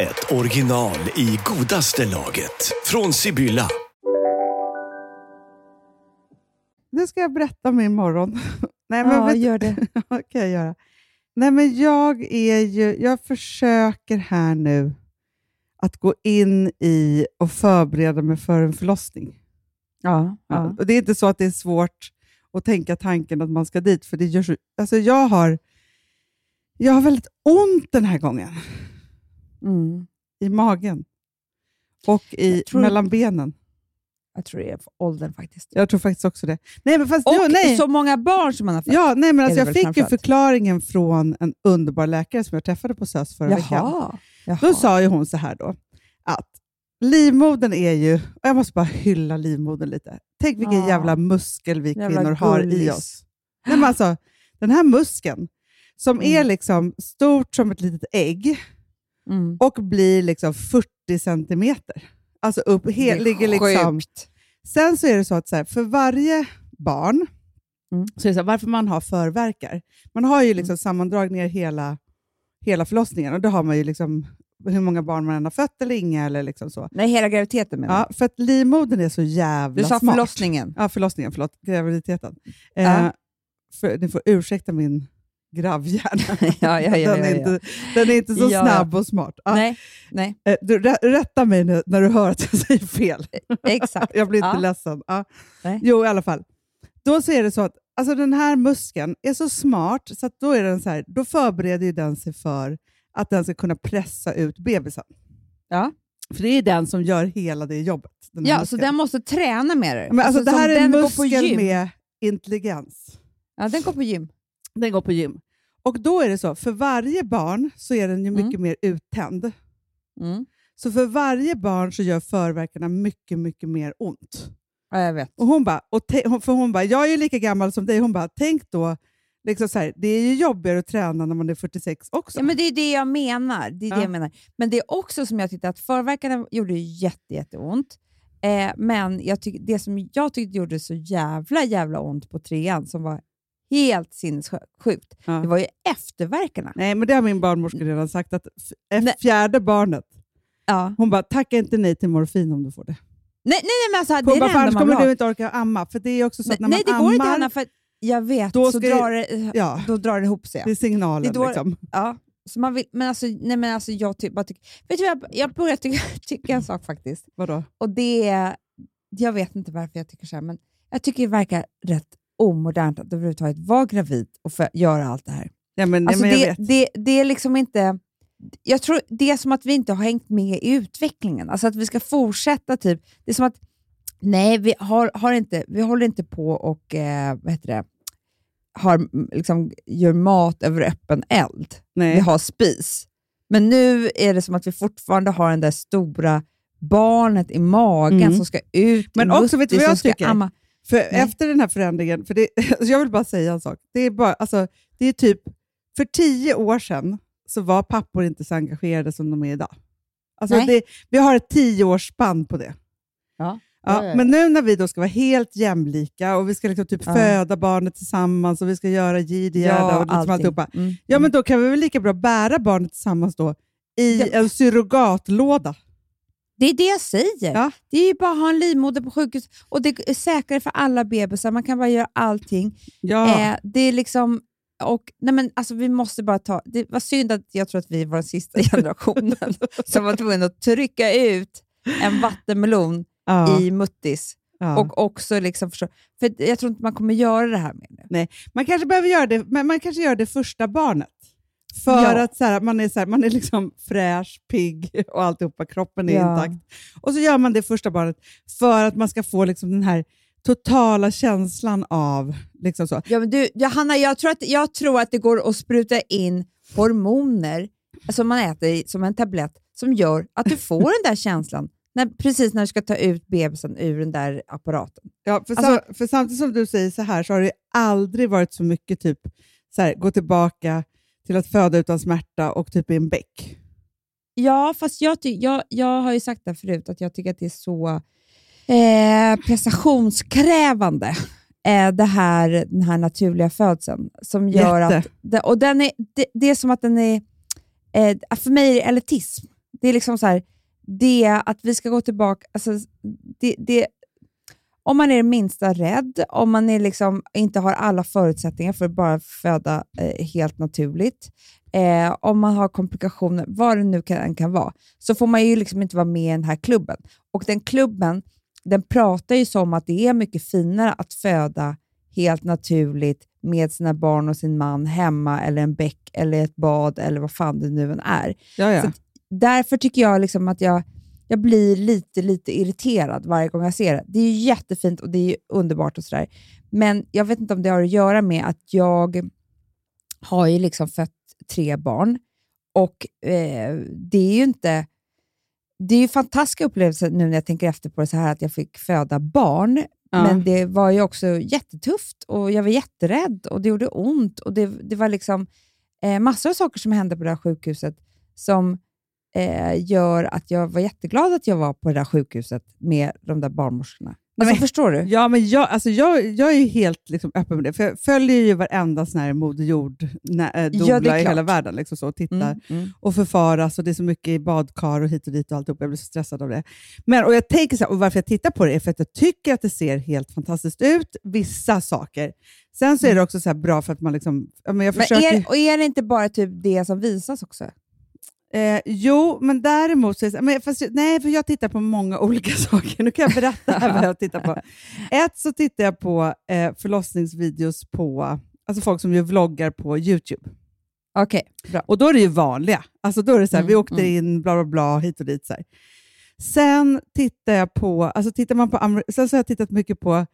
ett original i godaste laget. Från Sibylla. Nu ska jag berätta om min morgon. Nej, men Ja, vet, gör det. Vad kan jag göra? Nej, men jag, är ju, jag försöker här nu att gå in i och förbereda mig för en förlossning. Ja, Ja. Och det är inte så att det är svårt att tänka tanken att man ska dit, för det gör så, alltså jag, har, jag har väldigt ont den här gången Mm. i magen och i mellan benen. Jag tror det är åldern faktiskt. Jag tror faktiskt också det. Nej, men fast, Och nej. så många barn som man har fött. Ja, nej, men alltså jag fick ju förklaringen från en underbar läkare som jag träffade på SÖS förra veckan. Jaha. Jaha. Då sa ju hon så här då, att livmodern är ju, och jag måste bara hylla livmodern lite. Tänk vilken Ja. jävla muskel vi Jävla kvinnor har i oss. Nej, men alltså, den här muskeln, som Mm. är liksom stort som ett litet ägg Mm. och blir liksom 40 centimeter. Alltså upp, Det he, är ligger liksom... sjukt. Sen så är det så att så här, för varje barn, Mm. så är det så här, varför man har förverkar. Man har ju Mm. liksom sammandragningar hela, hela förlossningen och då har man ju liksom hur många barn man än har fött eller inga. Eller liksom så. Nej, hela graviditeten menar Ja, för att livmodern är så jävla Du sa smart. förlossningen. Ja, förlossningen, förlåt. Graviditeten. Ja. Eh, för, ni får ursäkta min gravhjärna. ja, ja, ja, den, är inte, den är inte så snabb och smart. Ja. Nej, nej, Eh, du, rä, rätta mig nu när du hör att jag säger fel. exakt. Jag blir inte Ja. ledsen. Nej. Jo, i alla fall. Då så är det så att alltså, den här muskeln är så smart så då, är den så här, då förbereder den sig för att den ska kunna pressa ut bebisen. Ja. För det är den som gör hela det jobbet. Ja, så muskeln. den måste träna med det. Men alltså, det som här är en muskel med intelligens. Ja, den går på gym. Den går på gym. Och då är det så, för varje barn så är den ju Mm. mycket mer uttänd. Mm. Så för varje barn så gör förverkarna mycket, mycket mer ont. Ja, jag vet. Och hon bara, och te- hon- för hon bara, jag är ju lika gammal som dig. Hon bara, tänk då, liksom så här, det är ju jobbigare att träna när man är 46 också. Ja, men det är det jag menar. Det är Ja. det jag menar. Men det är också som jag tyckte att förverkarna gjorde jätte, jätteont. Eh, men jag tyck, det som jag tyckte gjorde så jävla, jävla ont på trean, som var helt sinnessjukt, Ja. det var ju efterverkarna. Nej, men det har min barnmorska redan sagt, att fjärde barnet, Ja. hon bara, tacka inte nej till morfin om du får det. Nej, nej, nej, men alltså, det Hon är bara, det enda annars man vill kommer du inte orka amma. För det är också så Nej, att när nej, det går inte Hanna, för jag vet, Då så drar det, ja, då drar det ihop sig. det är signalen. Det är då- liksom. Ja, så man vill, men alltså, nej, men alltså jag ty, bara tycker... Vet du vad, jag, jag börjar tycka, tycka en sak faktiskt. Vadå? Och det är, jag vet inte varför jag tycker så här, men jag tycker det verkar rätt omodernt att överhuvudtaget vara gravid och få göra allt det här. Ja, men, Alltså jag det, det, det är liksom inte... Jag tror det är som att vi inte har hängt med i utvecklingen. Alltså att vi ska fortsätta typ... Det är som att, nej, vi, har, har inte, vi håller inte på och, eh, vad heter det, har, liksom, gör mat över öppen eld. nej. Vi har spis. Men nu är det som att vi fortfarande har den där stora barnet i magen Mm. som ska ut Men också, vet du vad jag tycker? Amma. För Nej. efter den här förändringen, för det, alltså jag vill bara säga en sak. Det är, bara, alltså, det är typ, för tio år sedan så var pappor inte så engagerade som de är idag. Alltså det, vi har ett tioårsspann på det. Ja. Ja. Men nu när vi då ska vara helt jämlika och vi ska liksom typ föda barnet tillsammans och vi ska göra jiddi Ja, och liksom alltihopa. Mm. Ja, men då kan vi väl lika bra bära barnet tillsammans då i en surrogatlåda. Det är det jag säger. Ja. Det är ju bara att ha en livmoder på sjukhus och det är säkrare för alla bebisar. Man kan bara göra allting. Ja. Eh, det är liksom... Och, nej men alltså vi måste bara ta... Det var synd att jag tror att vi var den sista generationen som var tvungna att trycka ut en vattenmelon ja. i muttis. ja. Och också liksom förstå, för jag tror inte man kommer göra det här med nu. Man kanske behöver göra det, men man kanske gör det första barnet. För Ja. att så här, man är, så här, man är liksom fräsch, pigg och alltihopa, kroppen är Ja. intakt. Och så gör man det första barnet för att man ska få liksom den här totala känslan av... Liksom så. Ja, men du, Johanna, jag tror, att, jag tror att det går att spruta in hormoner som man äter i- som en tablett som gör att du får den där känslan när, precis när du ska ta ut bebisen ur den där apparaten. Ja, för, Alltså- sam- för samtidigt som du säger så här så har det aldrig varit så mycket typ så här, gå tillbaka till att föda utan smärta och typ i en bäck. Ja, fast jag, ty- jag, jag har ju sagt det förut, att jag tycker att det är så eh, prestationskrävande, eh, det här, den här naturliga födseln. Som gör Jätte. att, det, och den är, det, det är som att den är, eh, för mig är det elitism. Det är liksom så här, det att vi ska gå tillbaka, alltså, det, det, om man är det minsta rädd, om man är liksom, inte har alla förutsättningar för att bara föda eh, helt naturligt, eh, om man har komplikationer, vad det nu kan, kan vara, så får man ju liksom inte vara med i den här klubben. Och den klubben den pratar ju som att det är mycket finare att föda helt naturligt med sina barn och sin man hemma, eller en bäck, eller ett bad, eller vad fan det nu än är. Så därför tycker jag liksom att jag, jag blir lite, lite irriterad varje gång jag ser det. Det är ju jättefint och det är underbart och sådär. Men jag vet inte om det har att göra med att jag har ju liksom fött tre barn och eh, det är ju inte... Det är ju fantastiska upplevelser nu när jag tänker efter på det så här att jag fick föda barn. Ja. Men det var ju också jättetufft och jag var jätterädd och det gjorde ont. och Det, det var liksom eh, massor av saker som hände på det här sjukhuset som eh, gör att jag var jätteglad att jag var på det där sjukhuset med de där barnmorskorna. Alltså, men- förstår du? Ja, men jag, alltså jag, jag är helt liksom öppen med det, för jag följer ju varenda sån här Moder Jord äh, Ja, i hela världen liksom så, och tittar Mm, mm. och förfaras och det är så mycket i badkar och hit och dit och alltihop. Jag blir så stressad av det. Men, och jag tänker så här, och varför jag tittar på det är för att jag tycker att det ser helt fantastiskt ut, vissa saker. Sen så är det också så bra för att man liksom... Ja, men jag Men försöker, är, och är det inte bara typ det som visas också? Eh, jo, men däremot så är men fast, nej, för jag tittar på många olika saker. Nu kan jag berätta här vad jag tittar på. Ett så tittar jag på eh, förlossningsvideos på alltså folk som gör vloggar på YouTube. Okej, bra. Och då är det ju vanliga. Alltså då är det så här, Mm, vi åkte mm. in, bla bla bla, hit och dit. Så här. Sen tittar jag på, alltså tittar man på, sen så har jag tittat mycket på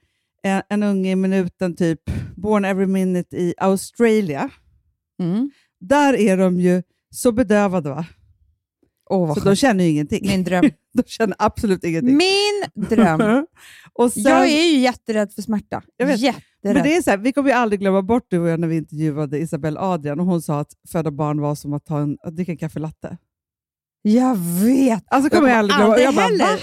en, en unge i minuten, typ Born Every Minute i Australia. Mm. Där är de ju så bedövade va? Vad Så de känner ju ingenting. Min dröm. De känner absolut ingenting. Min dröm. och sen, Jag är ju jätterädd för smärta. Jag vet. Jätterädd. men det är så här, vi kommer ju aldrig glömma bort du och jag när vi intervjuade Isabelle Adrian och hon sa att föda barn var som att, ta en, att dricka en kaffe latte. Jag vet. Alltså kommer jag aldrig glömma. aldrig Jag bara, heller. va?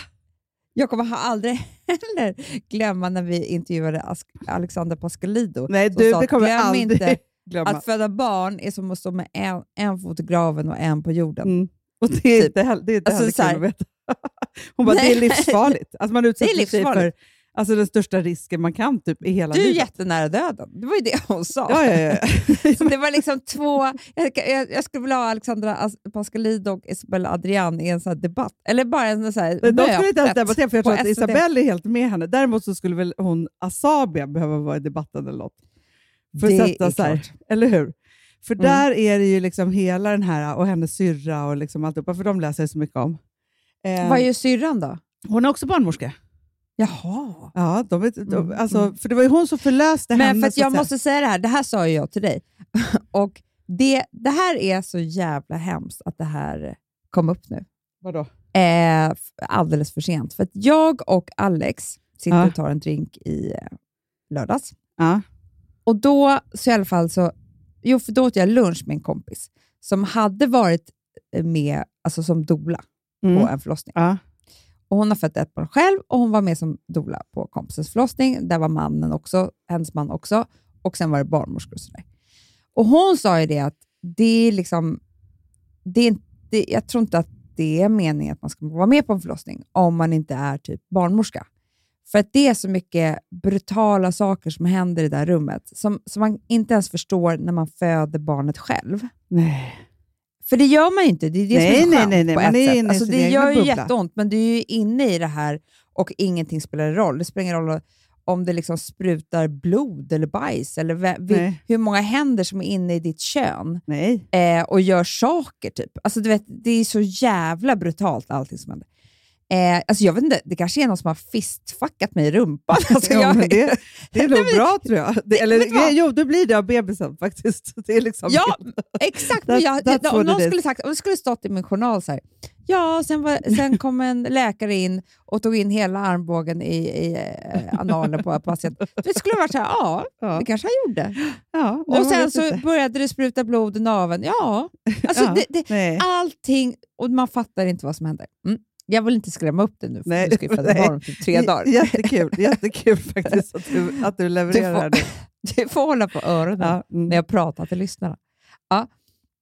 Jag kommer aldrig heller glömma när vi intervjuade Alexander Pascalido. Nej, du, det kommer jag aldrig inte glömma. att föda barn är som att stå med en, en fot i graven och en på jorden. Mm. Och det är Typ. inte heller, det är inte Alltså, heller kul att veta. Hon bara, det är Nej. livsfarligt. Alltså man utsätter sig för alltså, den största risken man kan typ, i hela Du är livet. jättenära döden. Det var ju det hon sa. Ja, ja, ja. Så det var liksom två... Jag, jag, jag skulle vilja ha Alexandra As- Pascalido och Isabella Adrian i en sån debatt. Eller bara en sån här De skulle inte ens debattera, för jag tror att SVT. Isabelle är helt med henne. Däremot så skulle väl hon, Asabia, behöva vara i debatten eller något. För Det att sätta är så här, klart. eller hur? För Mm. där är det ju liksom hela den här, och hennes syrra och liksom alltihopa, för de läser jag så mycket om. Eh, Vad gör syrran då? Hon är också barnmorska. Jaha. Ja, de, vet- de, Mm, alltså, mm. För det var ju hon som förlöste Men henne. för att så jag måste säga det här, det här sa ju jag till dig. och det, det här är så jävla hemskt att det här kom upp nu. Vadå? Eh, alldeles för sent. För jag och Alex sitter Ja. och tar en drink i eh, lördags. Ja. Och då, så i alla fall så, jo, för då åt jag lunch med en kompis som hade varit eh, med alltså som doula Mm. på en förlossning. Ja. Och hon har fött ett barn själv och hon var med som doula på kompisens förlossning. Där var mannen också, hennes man också. Och sen var det barnmorskor och sådär. Och hon sa ju det att det är liksom, det är inte, jag tror inte att det är meningen att man ska vara med på en förlossning om man inte är typ barnmorska. För att det är så mycket brutala saker som händer i det där rummet som, som man inte ens förstår när man föder barnet själv. Nej. För det gör man ju inte. Det är det Nej, som är skönt nej, nej. på ett sätt. Alltså, det gör ju bubbla. jätteont, men du är ju inne i det här och ingenting spelar roll. Det spelar ingen roll om det liksom sprutar blod eller bajs, eller vi- hur många händer som är inne i ditt kön Nej. eh, och gör saker. typ. Alltså, du vet, det är så jävla brutalt allting som händer. Eh, alltså jag vet inte, det kanske är någon som har fistfuckat mig i rumpan. Alltså Ja, jag, men det, det är nog bra tror jag. Det, eller, du vad? jo, det blir det av bebisen faktiskt. Det är liksom Ja, exakt. That- jag, that's om någon skulle sagt, om det skulle stått i min journal så här, ja, sen, var, sen kom en läkare in och tog in hela armbågen i, i eh, analen på patienten. Det skulle varit så här, ja, Ja. det kanske han gjorde. Ja, Och sen så inte. började det spruta blod i naveln. Ja, alltså Ja, det, det, allting, och man fattar inte vad som händer. Mm. Jag vill inte skrämma upp dig nu, för Nej, du ska ju föda barn om typ tre dagar. Jättekul, jättekul faktiskt att du, att du levererar Du nu. Du får hålla på öronen Ja, mm. när jag pratar till lyssnarna. Ja.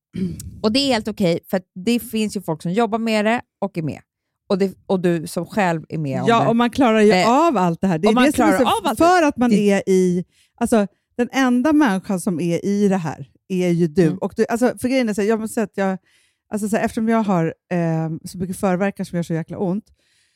Och det är helt okej, för att det finns ju folk som jobbar med det och är med. Och, det, och du som själv är med om Ja, det. och man klarar ju Eh, av allt det här. Det är det som är så, av allt för att man det- är i... Alltså, den enda människan som är i det här är ju du. Mm. Och du alltså, för grejen är så här, jag måste säga att jag, alltså, så här, eftersom jag har eh, så mycket förverkar som gör så jäkla ont,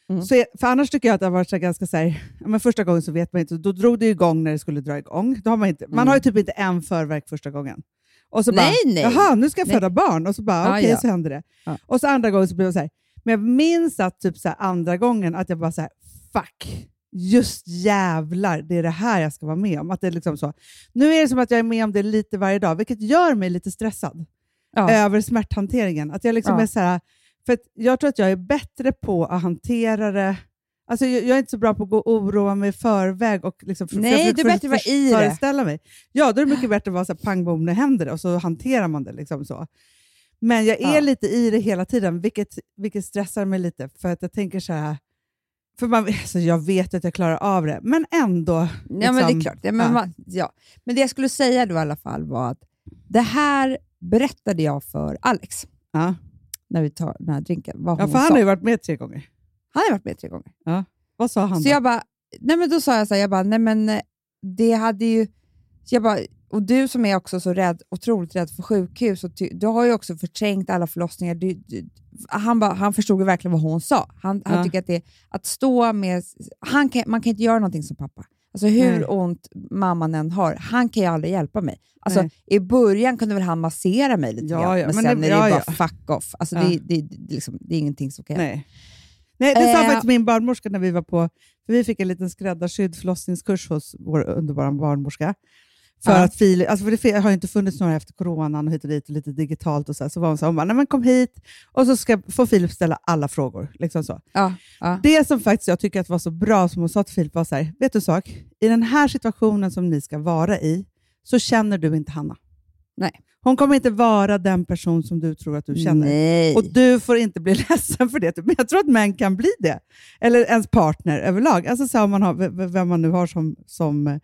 Mm. så är, för annars tycker jag att det har varit så ganska så här, men första gången så vet man inte, då drog det igång när det skulle dra igång. Då har man, inte, man Mm. har ju typ inte en förverk första gången. Och så bara, Nej, nej. jaha, nu ska jag Nej. föda barn. Och så bara, Ja, okej, ja. så händer det. Ja. Och så andra gången så blev det så här, men jag minns att typ så här, andra gången att jag bara så här, fuck, just jävlar, det är det här jag ska vara med om. Att det är liksom så. Nu är det som att jag är med om det lite varje dag, vilket gör mig lite stressad Ja. över smärthanteringen. Att jag liksom Ja. är så här, för jag tror att jag är bättre på att hantera det. Alltså jag, är inte så bra på att gå och oroa mig i förväg och liksom för, Nej, för, du är bättre att vara i det. mig. Ja, då är det mycket bättre att vara så här, pang bom, nu händer det och så hanterar man det. Liksom så. Men jag är Ja. lite i det hela tiden, vilket, vilket stressar mig lite. För att jag tänker så här, för man, alltså jag vet att jag klarar av det, men ändå. Ja, men det är liksom, klart. Ja, men, ja. Man, ja. men det jag skulle säga då i alla fall var att det här berättade jag för Alex Ja. när vi tar den här drinken. Vad Ja, hon för han sa. har ju varit med tre gånger. han har varit med tre gånger. Vad sa han Så då? jag bara, nej men då sa jag så här, jag bara, nej men eh, det hade ju, jag bara, och du som är också så rädd, otroligt rädd för sjukhus, och ty, du har ju också förträngt alla förlossningar. Du, du, han, bara, han förstod ju verkligen vad hon sa. Han, han Ja. tycker att det att stå med, han kan, man kan inte göra någonting som pappa. Alltså hur Nej. ont mamman än har, han kan ju aldrig hjälpa mig. Alltså, Nej. I början kunde väl han massera mig lite Ja, grann, ja, men, men sen det- är det ja, bara fuck off. Alltså, Ja. det, det, det, liksom, det är ingenting som kan Nej. Nej, det sa Eh. faktiskt min barnmorska när vi var på, för vi fick en liten skräddarsydd förlossningskurs hos vår underbara barnmorska. För Ja. att Filip, alltså för det har ju inte funnits några efter coronan och hit och dit och lite digitalt och så, här, så var hon så här, hon bara, nej men kom hit och så ska få Filip ställa alla frågor. Liksom så. Ja, ja. Det som faktiskt jag tycker att var så bra som hon sa till Filip var så här, vet du en sak? I den här situationen som ni ska vara i så känner du inte Hanna. Nej. Hon kommer inte vara den person som du tror att du känner. Nej. Och du får inte bli ledsen för det. Men jag tror att män kan bli det. Eller ens partner överlag. Alltså så om man har, vem man nu har som, som eh,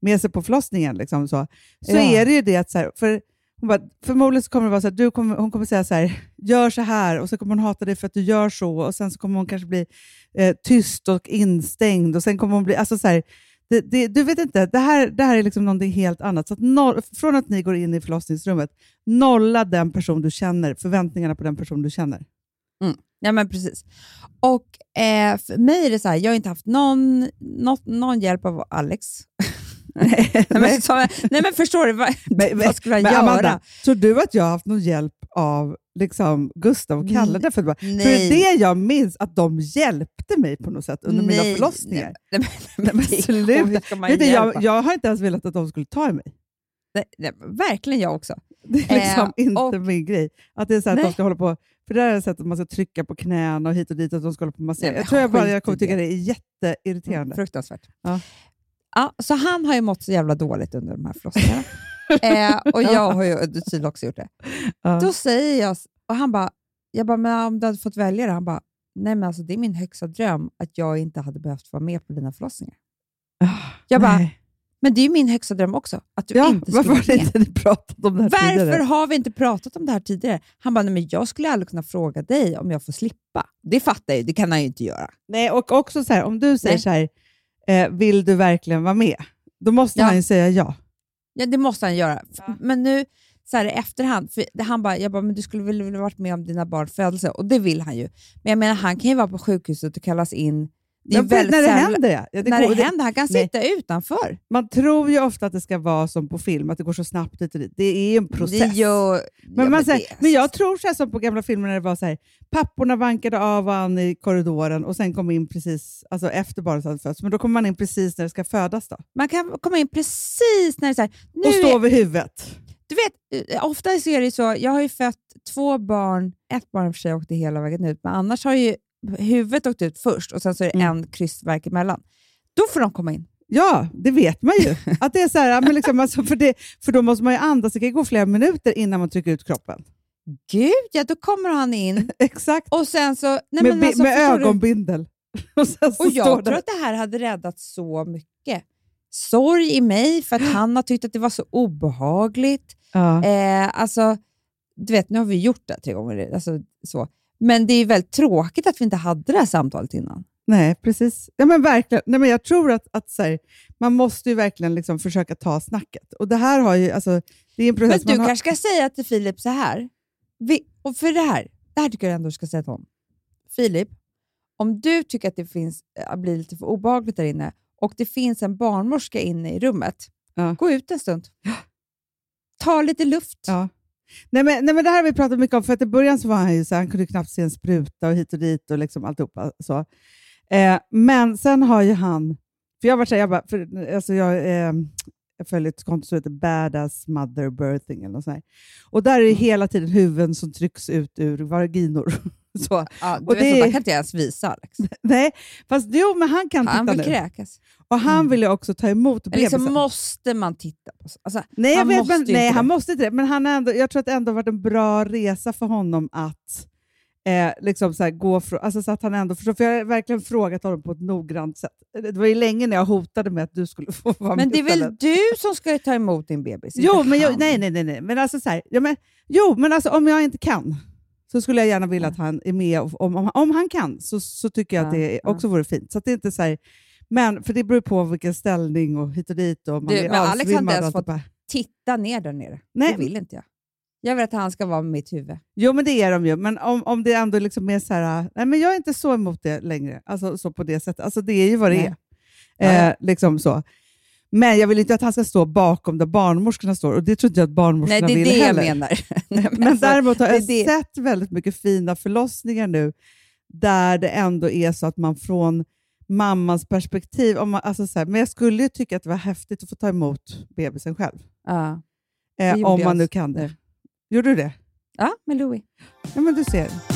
med sig på förlossningen. Liksom så så Ja. är det ju det att så här, för hon bara, förmodligen så kommer det vara så att du kommer, hon kommer säga så här, gör så här och så kommer hon hata dig för att du gör så och sen så kommer hon kanske bli eh, tyst och instängd och sen kommer hon bli, alltså så här, det, det, du vet inte, det här, det här är liksom någonting helt annat. Så att noll, från att ni går in i förlossningsrummet, nolla den person du känner, förväntningarna på den person du känner. Ja, men precis. Och eh, för mig är det så här, jag har inte haft någon, något, någon hjälp av Alex. nej, men, så, nej, men förstår du? Vad, Men- vad skulle han Men göra? Amanda, tror du att jag har haft någon hjälp av liksom, Gustav och Kalle? Därför bara, Nej. För det är det jag minns, att de hjälpte mig på något sätt under mina Nej, förlossningar. Nej, nej, men, sluta. Vet du, jag, jag har inte ens velat att de skulle ta i mig. Nej, nej, verkligen jag också. Det är liksom Eh, inte och- min grej. Att det är så att de ska hålla på, för det där är ett sätt att man ska trycka på knäna och hit och dit, att de ska hålla på och massera. Jag tror jag bara jag kommer tycka det. det är jätteirriterande. Fruktansvärt. Ja. Ja, så han har ju mått så jävla dåligt under de här förlossningarna. eh, och jag har ju tydligen också gjort det. Ja. Då säger jag, och han bara, jag bara, men om du hade fått välja det? Han bara, nej men alltså det är min högsta dröm att jag inte hade behövt vara med på dina förlossningar. Jag bara, Nej. men det är ju min högsta dröm också, att du ja, inte skulle varför har inte ni pratat om det här Varför tidigare? har vi inte pratat om det här tidigare? Han bara, nej men jag skulle aldrig kunna fråga dig om jag får slippa. Det fattar jag ju, det kan han ju inte göra. Nej, och också så här, om du säger Nej. så här, eh, vill du verkligen vara med? Då måste Ja. han ju säga ja. Ja, det måste han göra. F- Men nu så här, i efterhand, för han bara, jag bara, men du skulle väl vilja varit med om dina barns födelse? Och det vill han ju. Men jag menar, han kan ju vara på sjukhuset och kallas in Det är Men väldigt när det händer, ja. ja det när går, det händer. Han kan nej. sitta utanför. Man tror ju ofta att det ska vara som på film, att det går så snabbt hit och dit. Det är ju en process. Gör, Men, ja, man säger, det- men jag tror så här som på gamla filmer när det var så här, papporna vankade av varandra i korridoren och sen kom in precis alltså efter barnet hade fötts. Men då kommer man in precis när det ska födas då. Man kan komma in precis när det är så här, nu och stå är, över huvudet. Du vet, eh, ofta så är det så, jag har ju fött två barn, ett barn för sig åkte hela vägen ut, men annars har ju huvudet åkt ut först och sen så är det Mm. en krystvärk emellan. Då får de komma in. Ja, det vet man ju. Att det är så här, men liksom, alltså, för, det, för då måste man ju andas. Det kan gå flera minuter innan man trycker ut kroppen. Gud ja, då kommer han in Exakt. och sen så... Nej, med alltså, med ögonbindel. Och, Och jag tror att det här hade räddat så mycket. Sorg i mig för att han har tyckt att det var så obehagligt. ja. Eh, alltså, du vet, nu har vi gjort det tre gånger. Alltså, så. Men det är väldigt tråkigt att vi inte hade det här samtalet innan. Nej, precis. Ja, men verkligen. Nej, men jag tror att, att så här, man måste ju verkligen liksom försöka ta snacket. Och det här har ju, alltså, det är en Men process du man har... kanske ska säga till Filip så här. Vi, och för det här, det här tycker jag ändå du ska säga till honom. Filip, om du tycker att det finns, äh, blir lite för obehagligt där inne och det finns en barnmorska inne i rummet, Ja. gå ut en stund. Ta lite luft. Ja. Nej, men, nej, men det här har vi pratat mycket om, för att i början så var han ju så han kunde knappt se en spruta och hit och dit och liksom alltihopa. Så. Eh, men sen har ju han, för jag varit så här, jag, bara, för, alltså jag, eh, jag följer ett konto som heter Badass Mother Birthing eller något sånt här. Och där är det hela tiden huvuden som trycks ut ur vaginor. så. Ja, du Och vet, det- det... Man kan inte ens visa Alex. Nej, fast jo, men han kan Han titta vill nu. kräkas. Och han Mm. vill ju också ta emot liksom bebisen. måste man titta på så- alltså, Nej, jag han vet, måste men, nej han måste inte det. Men han ändå, jag tror att det ändå varit en bra resa för honom att eh, liksom så här, gå från... Alltså så att han ändå förstår, för jag har verkligen frågat honom på ett noggrant sätt. Det var ju länge när jag hotade med att du skulle få vara Men med det är väl du som ska ta emot din bebis? Jo, men jag, han. nej, nej, nej, nej. Men alltså så här, ja, men, jo, men alltså om jag inte kan så skulle jag gärna vilja att han är med. Och, om, om, om han kan så, så tycker jag att det också vore fint. Så det är inte så här, men för det beror på vilken ställning och hit och dit. Och man Du, men Alex har inte ens fått- alltihopa. Titta ner där nere. Nej. Det vill inte jag. Jag vill att han ska vara med mitt huvud. Jo, men det är de ju. Men om, om det ändå liksom är så här, nej men jag är inte så emot det längre. Alltså så på det sättet. Alltså det är ju vad det Nej. är. Eh, liksom så. Men jag vill inte att han ska stå bakom där barnmorskorna står och det tror inte jag att Nej, barnmorskorna det är vill det jag heller. menar. Nej, Men alltså, däremot har jag sett väldigt mycket fina förlossningar nu där det ändå är så att man från mammans perspektiv, om man, alltså så här, men jag skulle ju tycka att det var häftigt att få ta emot bebisen själv. Ja. Eh, om man nu kan det. Gjorde du det? ja, med Louis. Ja, men du ser.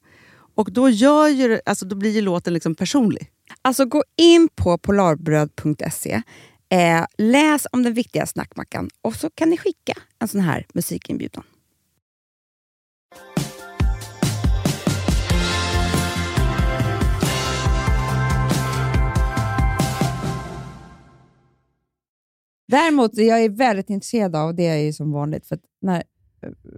Och då, gör ju, alltså, då blir ju låten liksom personlig. Alltså gå in på polarbröd.se, eh, läs om den viktiga snackmackan och så kan ni skicka en sån här musikinbjudan. Däremot, jag är väldigt intresserad av, det är ju som vanligt, för att när,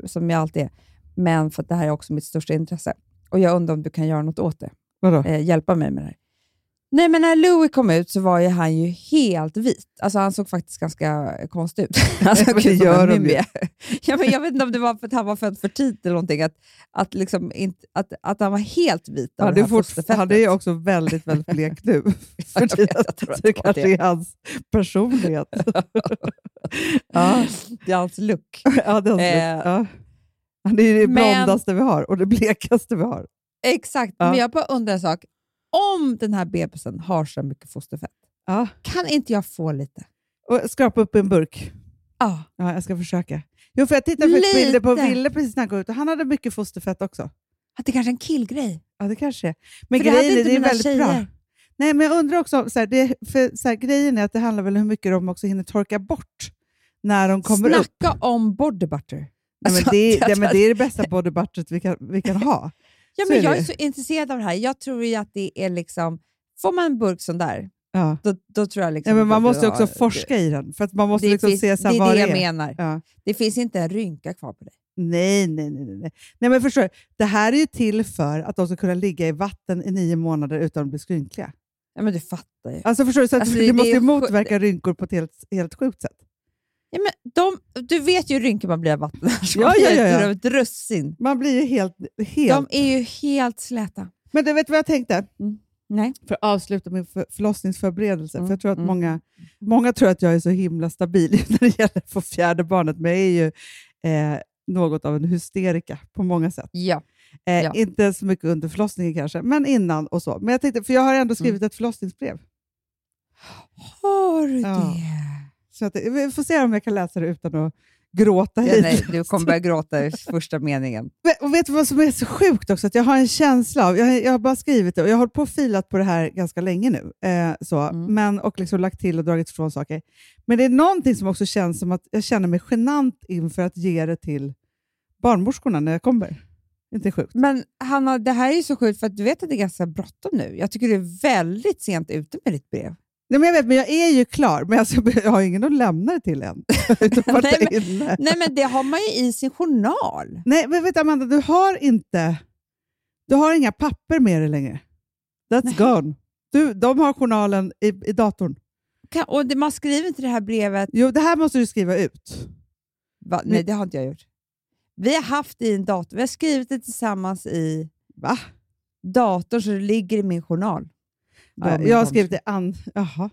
som jag alltid är, men för att det här är också mitt största intresse. Och jag undrar om du kan göra något åt det Vadå? eh, hjälpa mig med det här. Nej, men när Louis kom ut så var ju han ju helt vit. Alltså han såg faktiskt ganska konstig ut. Han såg ut det som en mumie. ja, men jag vet inte om det var för att han var född för tidigt eller någonting, att, att, liksom inte, att, att han var helt vit av Han det är, här han är ju också väldigt, väldigt blek nu. För Jag vet, jag tror det kanske det. är hans personlighet. ja, det är hans look. ja, det är hans Eh, ja. Han är det men- blondaste vi har och det blekaste vi har. Exakt, Ja. men jag bara undrar en sak. Om den här bebisen har så mycket fosterfett, Ja. kan inte jag få lite? Och skrapa upp en burk. Ja. Ja, jag ska försöka. Jo, för jag tittade på Lite. bilder på Ville precis när han kom ut och han hade mycket fosterfett också. Att det kanske är en killgrej. Ja, det kanske är. Men För det grejen är, inte det är väldigt bra. tjejer. Nej, men jag undrar också, så här, det, för, så här, grejen är att det handlar väl om hur mycket de också hinner torka bort när de kommer upp. Snacka om body butter. Alltså, det, ja, men det är det bästa body butteret vi kan, vi kan ha. Ja, men är jag det. är så intresserad av det här. Jag tror ju att det är liksom... Får man en burk sån där, Ja. då, då tror jag liksom... Ja, men man måste det också var- forska i den, för att man måste det liksom finns- se här, Det är det det jag menar. Ja. Det finns inte en rynka kvar på dig. Nej, nej, nej. nej, nej. men förstår? Det här är ju till för att de ska kunna ligga i vatten i nio månader utan att bli skrynkliga. Ja, men du fattar ju. Alltså förstår du? Så Alltså, det, det- det måste ju motverka rynkor på ett helt, helt sjukt sätt. Ja, men de, du vet ju hur rynkig man blir av vatten. Ja, ja, ja, ja. Ett russin. Man blir ju helt... helt... De är ju helt släta. Men du vet vad jag tänkte? Nej. För att avsluta min för- förlossningsförberedelse. Mm, För jag tror att mm. många, många tror att jag är så himla stabil när det gäller att få fjärde barnet, men jag är ju eh, något av en hysterika på många sätt. Ja. Eh, Ja. Inte så mycket under förlossningen kanske, men innan och så. Men jag tänkte, för jag har ändå skrivit ett förlossningsbrev. Har du det? Så att, vi får se om jag kan läsa det utan att gråta Ja, hit. nej, du kommer börja gråta i första meningen. Men- Och vet du vad som är så sjukt också? Att jag har en känsla av, jag, jag har bara skrivit det och jag har hållit på och filat på det här ganska länge nu. Eh, så, Mm. men, och liksom lagt till och dragit ifrån saker. Men det är någonting som också känns som att jag känner mig genant inför att ge det till barnmorskorna när jag kommer. Inte sjukt? Men Hanna, det här är ju så sjukt för att du vet att det är ganska bråttom nu. Jag tycker du är väldigt sent ute med ditt brev. Nej, men jag vet, men jag är ju klar, men alltså, jag har ingen att lämna det till än. Nej, inne. Nej, men det har man ju i sin journal. Nej, men vet du, Amanda, du har inte... Du har inga papper med dig längre. That's Nej. gone. Du, de har journalen i, i datorn. Kan, och det, man skriver inte det här brevet. Jo, det här måste du skriva ut. Va? Nej, det har inte jag gjort. Vi har haft i en dator. Vi har skrivit det tillsammans i Va? datorn så det ligger i min journal. Ja, jag har skrivit det an... Jaha.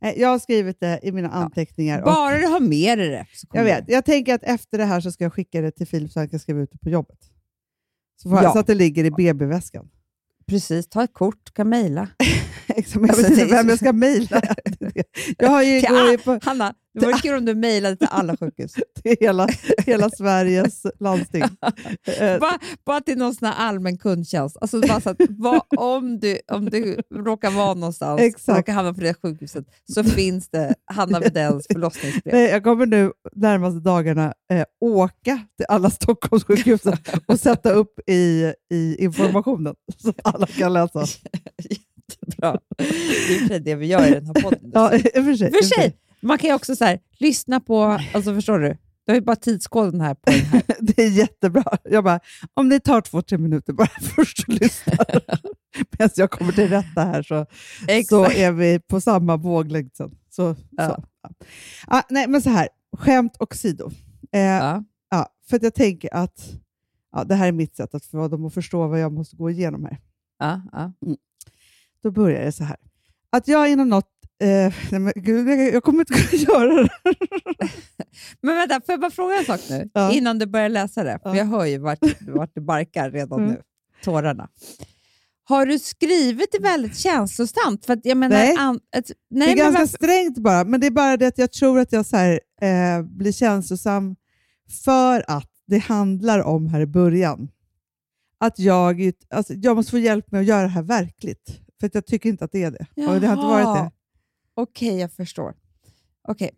Nej, Jag har skrivit det i mina anteckningar. och Bara du har med dig det. Jag vet. Jag tänker att efter det här så ska jag skicka det till Filip så han kan skriva ut det på jobbet. Så, får, Ja. så att det ligger i BB-väskan. Precis, ta ett kort, kan mejla. Jag vet inte vem jag ska mejla. Jag har ju, går ju på Hanna, det vore kul om du mejlade till alla sjukhus. till hela, hela Sveriges landsting. Eh, bara, bara till någon sån här allmän kundtjänst. Alltså bara så att, vad, om, du, om du råkar vara någonstans Exakt. och råkar hamna på det sjukhuset så finns det Hanna Widells förlossningsbrev. Nej, Jag kommer nu närmaste dagarna eh, åka till alla Stockholmssjukhusen och sätta upp i, i informationen så att alla kan läsa. Jättebra. Det är det vi gör i den här podden. Ja, i och för sig. För sig, man kan ju också så här, lyssna på, alltså förstår du? Du har ju bara tidskoden här på den här. Det är jättebra. Jag bara, om det tar två, tre minuter bara först och lyssnar medan jag kommer till rätta här så, så är vi på samma våglängd sen. Så, Ja. så. Ah, nej, men så här, skämt åsido. Eh, ja. Ja. för att jag tänker att ja, det här är mitt sätt att få dem att förstå vad jag måste gå igenom här. Ja, ja. Då börjar det så här. Att jag inom något... Eh, nej men, gud, jag, kommer inte kunna göra det. Men vänta, får jag bara fråga en sak nu? Ja. Innan du börjar läsa det, för Ja. jag hör ju vart, vart det barkar redan Mm. nu. Tårarna. Har du skrivit det väldigt känslosamt? För att jag menar, Nej. An, ett, det nej är men ganska varför- strängt bara, men det är bara det att jag tror att jag så här, eh, blir känslosam för att det handlar om här i början. Att jag, alltså, jag måste få hjälp med att göra det här verkligt. För att jag tycker inte att det är det. Och det har inte varit det. Okej, jag förstår. Okej.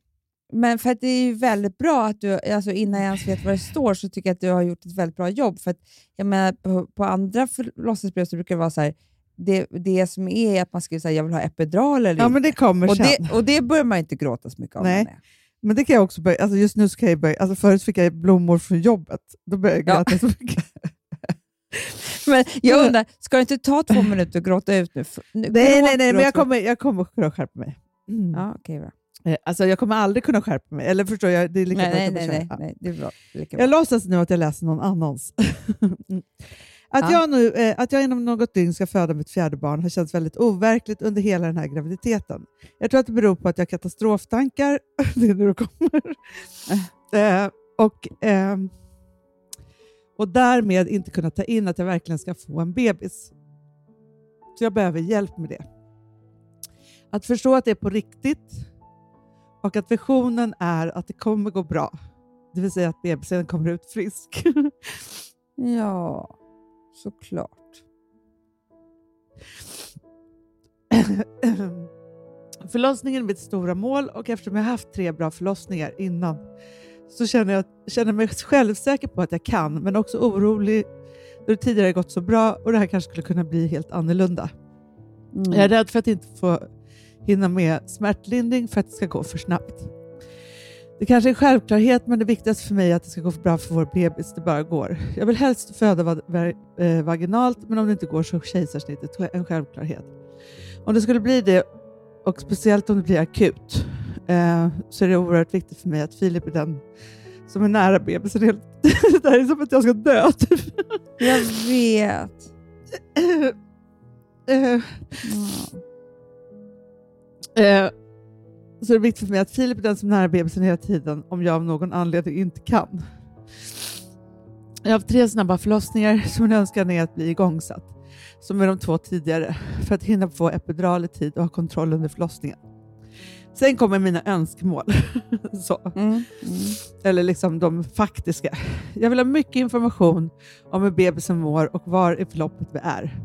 Men för att det är ju väldigt bra att du, alltså innan jag ens vet vad det står, så tycker jag att du har gjort ett väldigt bra jobb. För att jag menar, på, på andra förlossningsbrev så brukar det vara så här, det, det som är att man skriver så här, jag vill ha epidural eller Ja, men det kommer och, sen. det, och det börjar man inte gråta så mycket av. Nej. Men det kan jag också börja, alltså just nu ska jag börja, alltså förut fick jag blommor från jobbet. Då började jag Ja. gråta så mycket. Men jag undrar, ska det inte ta två minuter att gråta ut nu? Nu Nej, nej, gråt, nej, men gråt, jag gråt. kommer, jag kommer kunna skärpa mig. Mm. Ja, okej, bra. Eh, Alltså jag kommer aldrig kunna skärpa mig. Eller förstår jag, det är lika Nej, bra nej, nej, nej. Ja. nej, det är bra. Lika Jag bra. låtsas nu att jag läser någon annans. Mm. att, Ja. jag nu, eh, att jag inom något dygn ska föda mitt fjärde barn har känts väldigt overkligt under hela den här graviditeten. Jag tror att det beror på att jag har katastroftankar. det är nu det kommer. eh, och, ehm, och därmed inte kunna ta in att jag verkligen ska få en bebis. Så jag behöver hjälp med det. Att förstå att det är på riktigt och att visionen är att det kommer gå bra. Det vill säga att bebisen kommer ut frisk. Ja, såklart. Förlossningen är mitt stora mål och eftersom jag haft tre bra förlossningar innan så känner jag känner mig självsäker på att jag kan, men också orolig då det tidigare gått så bra och det här kanske skulle kunna bli helt annorlunda. Mm. Jag är rädd för att inte få hinna med smärtlindring för att det ska gå för snabbt. Det kanske är en självklarhet, men det viktigaste för mig är att det ska gå bra för vår bebis. Det bara går. Jag vill helst föda eh, vaginalt, men om det inte går så är kejsarsnittet en självklarhet. Om det skulle bli det, och speciellt om det blir akut, eh, så är det oerhört viktigt för mig att Filip är den som är nära bebisen. det här är som att jag ska dö. Typ. Jag vet. Eh, Mm. Eh, så det är viktigt för mig att Filip är den som är nära bebisen hela tiden om jag av någon anledning inte kan. Jag har haft tre snabba förlossningar så min önskan är att bli igångsatt, som med de två tidigare, för att hinna få epidural i tid och ha kontroll under förlossningen. Sen kommer mina önskemål. så. Mm. Mm. Eller liksom de faktiska. Jag vill ha mycket information om hur bebisen mår och var i förloppet vi är.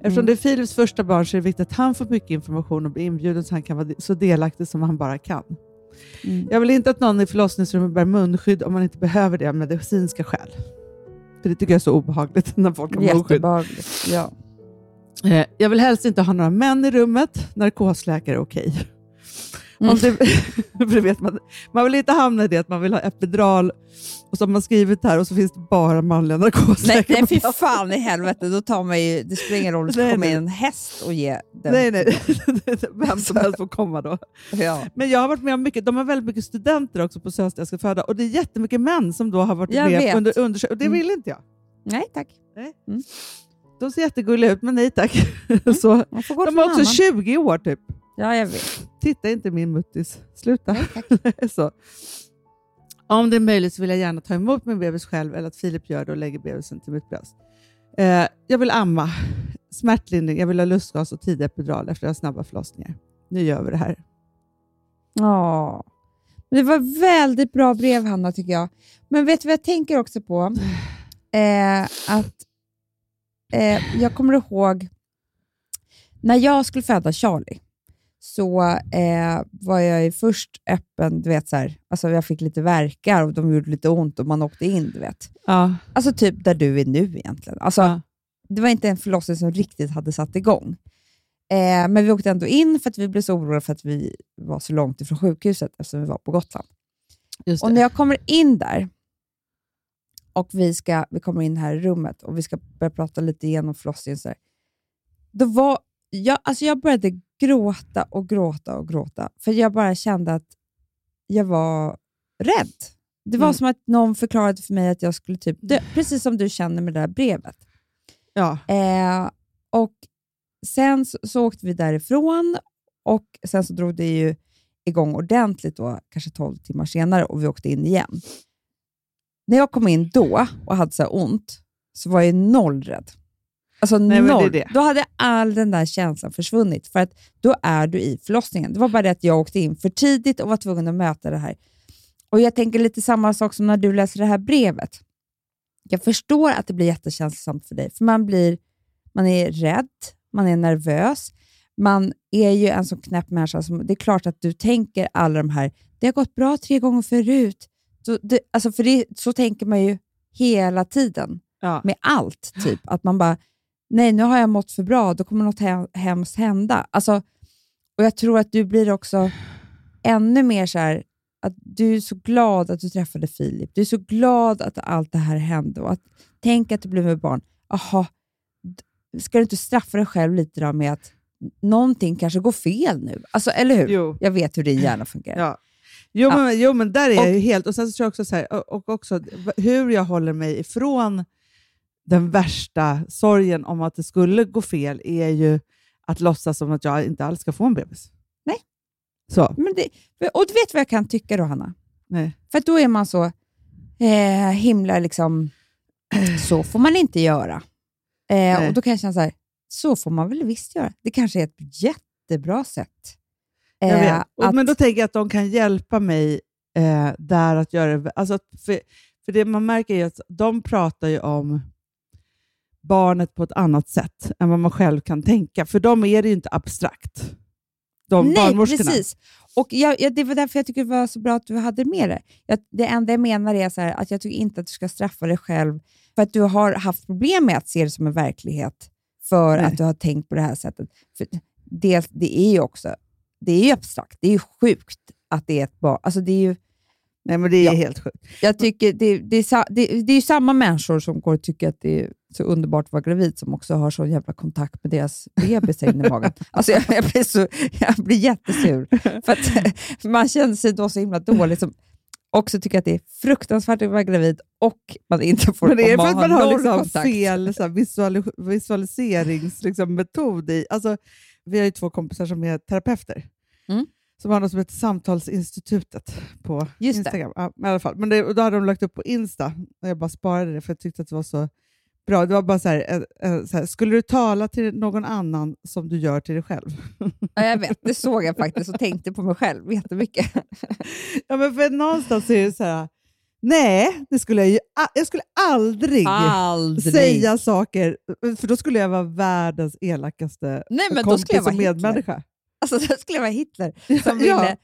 Eftersom Mm. det är Philips första barn så är det viktigt att han får mycket information och blir inbjuden så han kan vara så delaktig som han bara kan. Mm. Jag vill inte att någon i förlossningsrummet bär munskydd om man inte behöver det av medicinska skäl. För det tycker jag är så obehagligt när folk har munskydd. Ja. Eh, Jag vill helst inte ha några män i rummet. Narkosläkare är okej. Mm. Om det, vet man, man vill inte hamna i det att man vill ha epidural och så har man skrivit här och så finns det bara manliga Nej, narkosläkare. nej, fy på plats. fan i helvete. Då tar man ju, det spelar ingen roll om det ska Nej, komma in nej. en häst och ge den. Nej, nej. Vem som helst får komma då. Ja. Men jag har varit med om mycket, de har väldigt mycket studenter också på Södra ska föda och det är jättemycket män som då har varit Jag med vet. under undersökning och det Mm. vill inte jag. Nej tack. De ser jättegulliga ut, men nej tack. så, får gå de är någon också annan. 20 år typ. Ja, jag vet. Titta inte min muttis. Sluta. Nej, så. Om det är möjligt så vill jag gärna ta emot min bebis själv eller att Filip gör det och lägger bebisen till mitt bröst. Eh, jag vill amma, smärtlindring, jag vill ha lustgas och tidig epidural efter att ha snabba förlossningar. Nu gör vi det här. Ja. Det var väldigt bra brev, Hanna, tycker jag. Men vet du vad jag tänker också på? Eh, att eh, Jag kommer ihåg när jag skulle föda Charlie så eh, var jag ju först öppen, du vet så här, alltså jag fick lite verkar och de gjorde lite ont och man åkte in, du vet. Ja. Alltså typ där du är nu egentligen. Alltså, Ja. Det var inte en förlossning som riktigt hade satt igång. Eh, men vi åkte ändå in för att vi blev så oroliga för att vi var så långt ifrån sjukhuset eftersom vi var på Gotland. Just Och när jag kommer in där och vi, ska, vi kommer in här i rummet och vi ska börja prata lite igenom förlossningen, så här, då var jag, alltså jag började gråta och gråta och gråta. För jag bara kände att jag var rädd. Det var Mm. som att någon förklarade för mig att jag skulle typ dö, precis som du känner med det där brevet. Ja. Eh, och Sen så, så åkte vi därifrån och sen så drog det ju igång ordentligt då, kanske 12 timmar senare och vi åkte in igen. När jag kom in då och hade så här ont så var jag noll rädd. Alltså Nej, men det noll. det. Då hade all den där känslan försvunnit för att då är du i förlossningen. Det var bara det att jag åkte in för tidigt och var tvungen att möta det här. Och Jag tänker lite samma sak som när du läser det här brevet. Jag förstår att det blir jättekänslosamt för dig, för man, blir, man är rädd, man är nervös, man är ju en sån knäpp människa. Som, det är klart att du tänker alla de här, det har gått bra tre gånger förut. Så, det, alltså för det, så tänker man ju hela tiden Ja. med allt. typ Att man bara, nej nu har jag mått för bra, då kommer något hem, hemskt hända. Alltså, och Jag tror att du blir också ännu mer så här, att du är så glad att du träffade Filip. Du är så glad att allt det här hände. Och att, tänk att du blev med barn. Aha, ska du inte straffa dig själv lite då med att någonting kanske går fel nu? Alltså, eller hur? Jo. Jag vet hur din hjärna fungerar. Ja. Jo, Ja. Men, jo, men där är jag Och- ju helt... Och sen så tror jag också, så här, och och också hur jag håller mig ifrån den värsta sorgen om att det skulle gå fel är ju att låtsas som att jag inte alls ska få en bebis. Nej. Så. Men det, och du vet vad jag kan tycka då, Hanna? Nej. För då är man så eh, himla liksom, så får man inte göra. Eh, och Då kan jag känna så här, så får man väl visst göra. Det kanske är ett jättebra sätt. Jag Eh, vet. Och, att, men då tänker jag att de kan hjälpa mig eh, där att göra. Alltså, för, för det man märker är att de pratar ju om barnet på ett annat sätt än vad man själv kan tänka. För dem är det ju inte abstrakt. De Nej, barnmorskorna. precis. Och jag, jag, det var därför jag tycker det var så bra att du hade med det. Jag, det enda jag menar är så här, att jag tycker inte att du ska straffa dig själv för att du har haft problem med att se det som en verklighet för Nej. att du har tänkt på det här sättet. För det, det är ju också det är ju abstrakt. Det är ju sjukt att det är ett barn. Alltså det är ju, Nej, men det är Ja. helt sjukt. jag tycker det, det, är, det, det är ju samma människor som går och tycker att det är så underbart att vara gravid som också har så jävla kontakt med deras bebis in i magen. Alltså jag, jag, blir så, jag blir jättesur. För att man känner sig då så himla dålig som också tycker att det är fruktansvärt att vara gravid och man inte får Men det är för att man har liksom kontakt. fel så här, visuali visualiserings liksom. Alltså, vi har ju två kompisar som är terapeuter. Mm. Som har något som heter Samtalsinstitutet på Just det. Instagram. Ja, men, i alla fall. men det, då hade de lagt upp på Insta, och jag bara sparade det för jag tyckte att det var så bra. Det var bara så här, eh, eh, så här, skulle du tala till någon annan som du gör till dig själv? Ja, jag vet, det såg jag faktiskt och tänkte på mig själv jättemycket. ja, men för någonstans är det så här, nej, det skulle jag ju jag skulle aldrig, Aldrig. säga saker, för då skulle jag vara världens elakaste Nej, men då kompis skulle jag vara och Hitler. medmänniska. Alltså, då skulle jag vara Hitler som Ja. ville eh,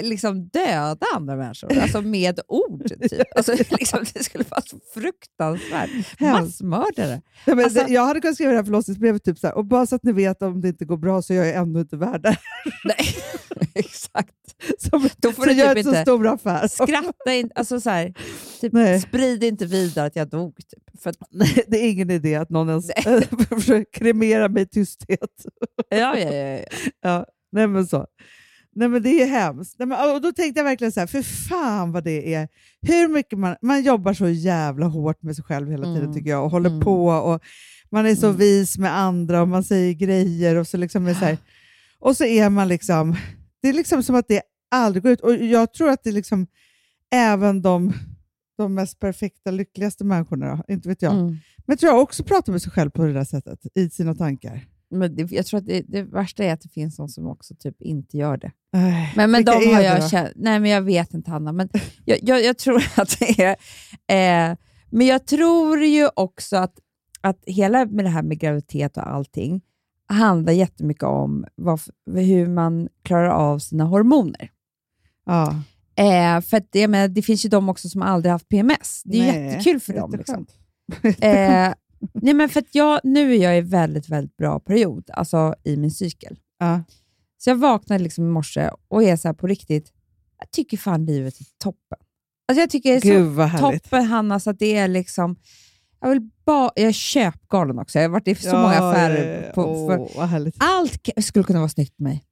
liksom döda andra människor, alltså med ord. Typ. Alltså, liksom, det skulle vara så fruktansvärt. Massmördare. Ja, men Alltså- jag hade kunnat skriva det här förlossningsbrevet typ så här, och bara så att ni vet om det inte går bra så är jag ändå inte värd det. Nej, exakt. Som, Då får så du gör typ ett så inte stor affär. skratta, in, alltså så här, typ, Nej. sprid inte vidare att jag dog. Typ. För att, Nej, det är ingen idé att någon ens försöker kremera mig i tysthet. ja, ja, ja, ja. Ja, nej men så. Nej men det är hemskt. Nej, men, och då tänkte jag verkligen så här, för fan vad det är. Hur mycket man, man jobbar så jävla hårt med sig själv hela tiden Mm. tycker jag och håller Mm. på och man är så Mm. vis med andra och man säger grejer och så liksom är så här, och så är man liksom, det är liksom som att det aldrig går ut. Och jag tror att det är liksom även de, de mest perfekta, lyckligaste människorna, inte vet jag, Mm. men tror jag också pratar med sig själv på det där sättet i sina tankar. Men det, jag tror att det, det värsta är att det finns någon som också typ inte gör det. Äh, Men, men de har jag känt, Nej, men jag vet inte Hanna, men jag, jag, jag tror att det är... Eh, men jag tror ju också att, att hela med det här med graviditet och allting handlar jättemycket om vad, hur man klarar av sina hormoner. Ja. Eh, för att, jag menar, det finns ju de också som aldrig haft PMS. Det är Nej, jättekul för dem. Liksom. Eh, nej, men för att jag, nu är jag i väldigt, väldigt bra period alltså i min cykel. Ja. Så jag vaknade liksom i morse och är så här på riktigt, jag tycker fan livet är toppen. Alltså jag tycker det är så Gud vad härligt. toppen Hanna, så att det är liksom, jag vill bara, jag är köpgalen också. Jag har varit i så Ja, många affärer. ja, På, härligt. allt skulle kunna vara snyggt med mig.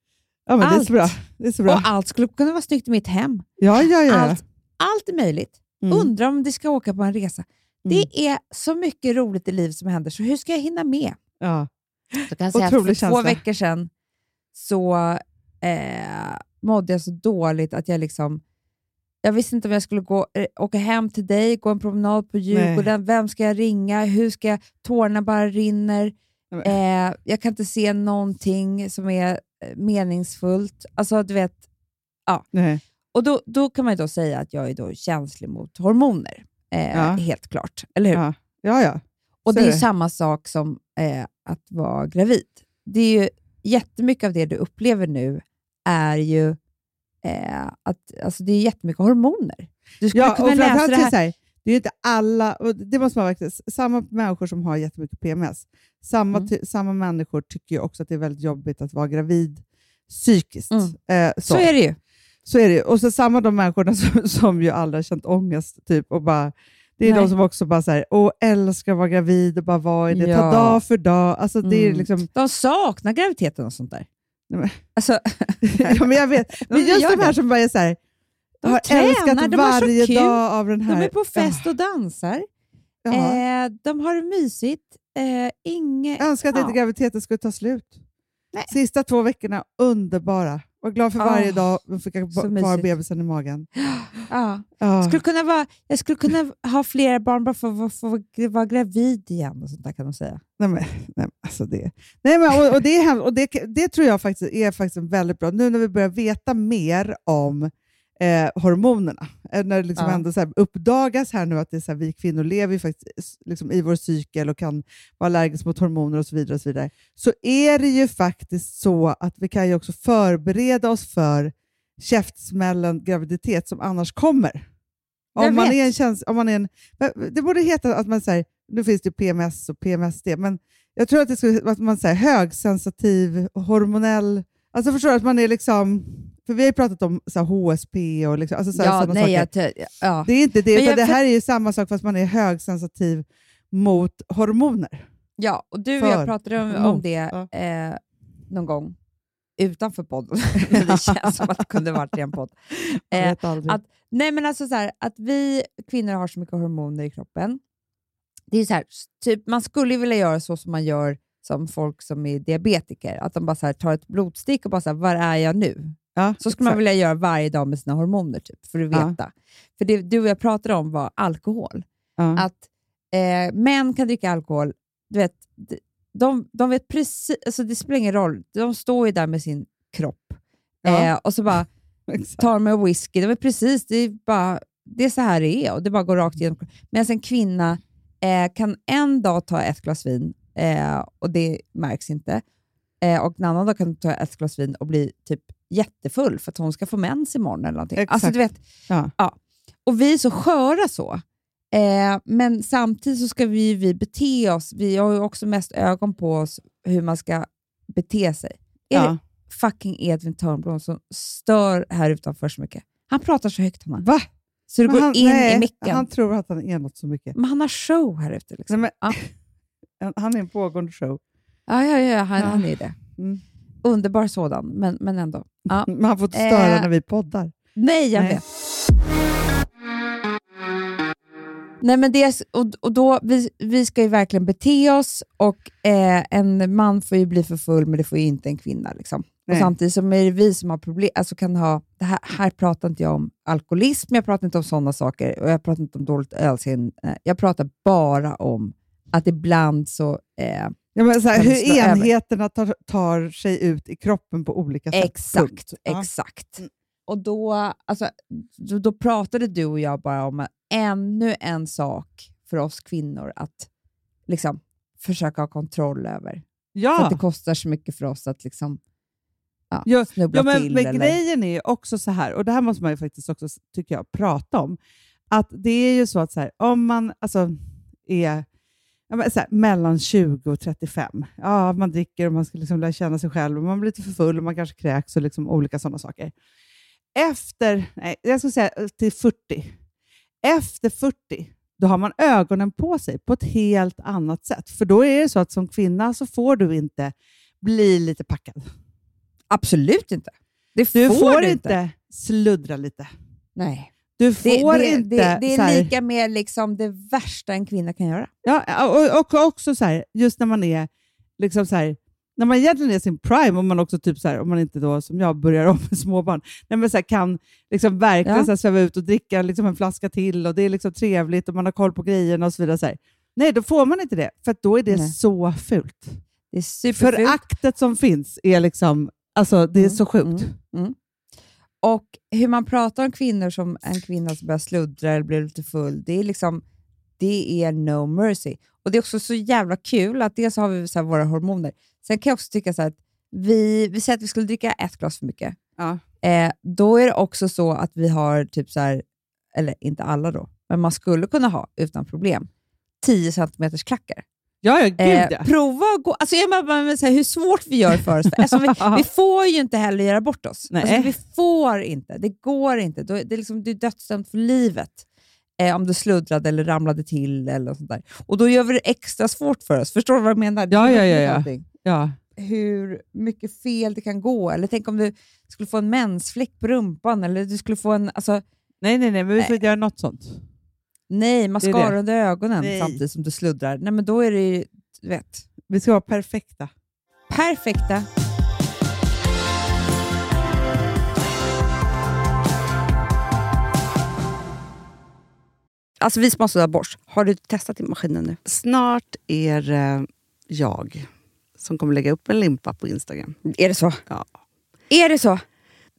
Ja, men det är allt. så bra. Det är så bra. Och allt skulle kunna vara snyggt i mitt hem. Ja, ja, ja. Allt, allt är möjligt. Mm. Undrar om det ska åka på en resa. Mm. Det är så mycket roligt i livet som händer, så hur ska jag hinna med? Ja. Så kan jag säga att för Otrolig två känsla. veckor sedan så eh, mådde jag så dåligt att jag liksom jag visste inte om jag skulle gå, eh, åka hem till dig, gå en promenad på Djurgården. Vem ska jag ringa? Hur ska jag? Tårarna bara rinner. Eh, jag kan inte se någonting som är eh, meningsfullt. Alltså, du vet, Nej. och då, då kan man ju då säga att jag är då känslig mot hormoner. Eh, Ja. Helt klart. Eller hur? Ja. ja, ja. Och det är det. samma sak som eh, att vara gravid. Det är ju jättemycket av det du upplever nu är ju eh, att alltså det är jättemycket hormoner. Du skulle ja kunna och läsa det är här. så här, det är inte alla, och det måste man verkligen, samma människor som har jättemycket PMS, samma, Mm. samma människor tycker ju också att det är väldigt jobbigt att vara gravid psykiskt. Mm. Eh, så. Så är det ju. Så är det. Och så samma de människorna som, som ju aldrig har känt ångest. Typ, och bara, det är Nej. de som också bara så här, Åh, älskar att vara gravid och bara vara i det. Ta Ja. dag för dag. Alltså, det är Mm. liksom, De saknar graviditeten och sånt där. Nej, men- Alltså, ja, men jag vet. Men De just gör de här som bara är så här, De har tränar, älskat de har varje kul. dag av den de här... är på fest och dansar. Ja, ja. Eh, de har det mysigt. Eh, inge, Jag önskar att ja. inte graviditeten skulle ta slut. Nej. Sista två veckorna, underbara. Var glad för varje Ah, dag och fick kvar mysigt. bebisen i magen. ja. Ja. skulle kunna vara, jag skulle kunna ha flera barn bara för att få vara, gravid igen. Och sånt där kan de säga. Nej, men, nej, alltså det, nej, men, och, och det, är, och det, det tror jag faktiskt är faktiskt väldigt bra, nu när vi börjar veta mer om eh, hormonerna, eh, när det liksom Ja. ändå så här uppdagas här nu att det är så här, vi kvinnor lever ju faktiskt liksom i vår cykel och kan vara allergiska mot hormoner och så vidare, och så vidare, så är det ju faktiskt så att vi kan ju också förbereda oss för käftsmällen graviditet som annars kommer. Jag Om man, vet. är en käns- om man är en, det borde heta att man säger, nu finns det PMS och PMSD, men jag tror att det skulle att man säger högsensitiv, hormonell, alltså förstår att man är liksom, för vi har ju pratat om så här, HSP och liksom, alltså så här, Ja, sådana nej, saker. jag, ja. Det är inte det, utan det här är ju samma sak fast man är högsensitiv mot hormoner. ja, och du och jag pratade om, om det ja. eh, någon gång utanför podden. Det känns som att det kunde varit i en podd. Eh, att- Nej, men alltså så här, att vi kvinnor har så mycket hormoner i kroppen. Det är så här, typ, man skulle vilja göra så som man gör som folk som är diabetiker. Att de bara så här, tar ett blodstick och bara så här, var är jag nu? Ja, Så skulle man vilja göra varje dag med sina hormoner, typ, för att Ja. veta. För det du och jag pratade om var alkohol. Ja. Att eh, män kan dricka alkohol. Du vet, de, de, de vet precis, alltså det spelar ingen roll. De står ju där med sin kropp Ja. eh, och så bara tar med whisky. De vet precis, det är, bara, det är så här det är och det bara går rakt igenom. Medan en kvinna eh, kan en dag ta ett glas vin eh, och det märks inte. Eh, och en annan dag kan hon ta ett glas vin och bli typ jättefull för att hon ska få mens imorgon eller någonting. Exakt. Alltså, du vet, Ja. och vi är så sköra så. Eh, men samtidigt så ska vi, vi bete oss. Vi har ju också mest ögon på oss hur man ska bete sig. Är Ja. det fucking Edvin Törnblom som stör här utanför så mycket? Han pratar så högt, Hanna. Va? Så det Men går han, in nej, i micken. Han tror att han är något så mycket. Men han har show här ute. Liksom. Nej, men, Ja. Han är en pågående show. Ja, ja, ja han, Ja. han är det. Mm. Underbar sådan, men, men ändå. Ja. Men han får inte störa Eh, när vi poddar. Nej, jag Nej. vet. Nej, men det är, och, och då, vi, vi ska ju verkligen bete oss och eh, en man får ju bli för full, men det får ju inte en kvinna. Liksom. Och samtidigt som är det vi som har problem, alltså kan ha, det här, här pratar inte jag om alkoholism, jag pratar inte om sådana saker och jag pratar inte om dåligt ölsinne. Jag pratar bara om att ibland så... Eh, Ja, men så här, hur enheterna tar, tar sig ut i kroppen på olika sätt. Exakt. Ja. exakt. Och då, alltså, då, då pratade du och jag bara om ännu en sak för oss kvinnor att liksom, försöka ha kontroll över. För att Ja, det kostar så mycket för oss att liksom, ja, Ja, snubbla ja, men, till. men eller, grejen är också så här, och det här måste man ju faktiskt också, tycker jag, prata om. Att det är ju så att så här, om man alltså, är ja, så här, mellan 20 och 35, ja, man dricker och man ska liksom lära känna sig själv och man blir lite för full och man kanske kräks och liksom olika sådana saker. Efter, nej, jag skulle säga till 40. Efter 40, då har man ögonen på sig på ett helt annat sätt. För då är det så att som kvinna så får du inte bli lite packad. Absolut inte. Det Du får, du inte sluddra lite. Nej. Du Det, får det, inte... det, det är här, lika med liksom det värsta en kvinna kan göra. ja, och, och också så här, just när man är liksom så här, när man egentligen är sin prime, och man också typ så här, om man inte då som jag börjar om med småbarn, nej, men så här, kan liksom verkligen Ja. så här, sväva ut och dricka liksom en flaska till och det är liksom trevligt och man har koll på grejerna och så vidare. Så här. Nej, då får man inte det, för då är det Nej. så fult. Det är superfult. Föraktet som finns är liksom, alltså det är Mm, så sjukt. mm, mm. Och hur man pratar om kvinnor som en kvinna som börjar sluddra eller blir lite full, det är liksom det är no mercy. Och Det är också så jävla kul att dels har vi så våra hormoner. Sen kan jag också tycka så att vi, vi säger att vi skulle dricka ett glas för mycket. Ja. Eh, då är det också så att vi har, typ så här, eller inte alla då, men man skulle kunna ha utan problem 10 centimeters klackar. Ja, ja, gud Eh, ja. prova att gå, alltså jag menar, men, så här, hur svårt vi gör för oss. Alltså, vi, vi får ju inte heller göra bort oss. Nej. Alltså, vi får inte, det går inte. Det är liksom, du är dödsdömd för livet eh, om du sluddrade eller ramlade till eller sånt där. Och då gör vi det extra svårt för oss. Förstår du vad jag menar? Det Ja, ja, ja, ja. ja. Hur mycket fel det kan gå. Eller tänk om du skulle få en mensfläck på rumpan eller du skulle få en... Alltså, Nej, nej, nej, men vi får inte göra något sånt. Nej, mascara under ögonen Nej. samtidigt som du sluddrar. Nej, men då är det ju, du vet, Vi ska vara perfekta. perfekta. Alltså vi som har sådär borst, har du testat i maskinen nu? Snart är det jag som kommer lägga upp en limpa på Instagram. Är det så? Ja. Är det så?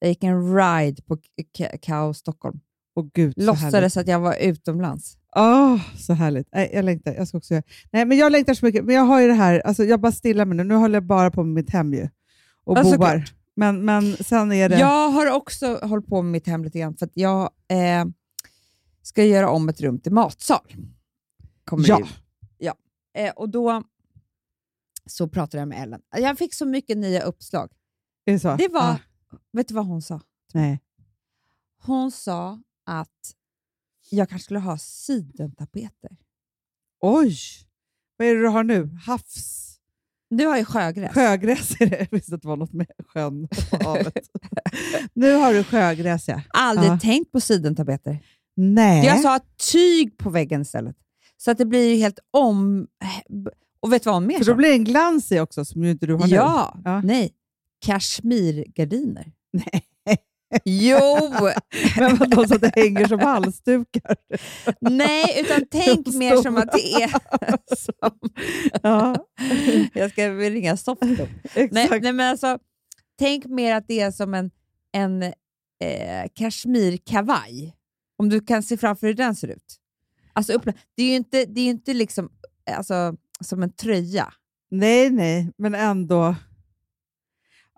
Jag gick en ride på Kaos Stockholm. Åh gud, så härligt. Låtsades att jag var utomlands. Åh, så härligt. Nej, jag längtar. Jag ska också göra. Nej, men jag längtar så mycket. Men jag har ju det här, alltså, jag bara stillar mig nu. Nu håller jag bara på med mitt hem ju. Och Ja, boar. Men, men sen är det... Jag har också hållit på med mitt hem lite grann för att jag eh, ska göra om ett rum till matsal. Kommer Ja. ja. Eh, och då så pratade jag med Ellen. Jag fick så mycket nya uppslag. Det? Det var, Ah, vet du vad hon sa? nej. Hon sa att jag kanske skulle ha sidentapeter. Oj! Vad är det du har nu? Havs... Du har ju sjögräs. Sjögräs är det. Jag visste att det var något med sjön och havet. nu har du sjögräs, ja. Aldrig Ja. tänkt på sidentapeter. Nej. Jag sa tyg på väggen istället. Så att det blir ju helt om... Och vet du vad hon mer För då blir det en glans i också, som ju inte du har nu. Ja, Ja. nej. Kashmirgardiner. Nej. Jo! Men vadå, så att det hänger som halsdukar? nej, utan tänk mer som att det är... som, Ja, jag ska ringa Softloop. Nej, nej, men alltså, tänk mer att det är som en, en eh, kashmirkavaj. Om du kan se framför hur den ser ut. Alltså, upp, det är ju inte, det är inte liksom, alltså, som en tröja. Nej, nej, men ändå.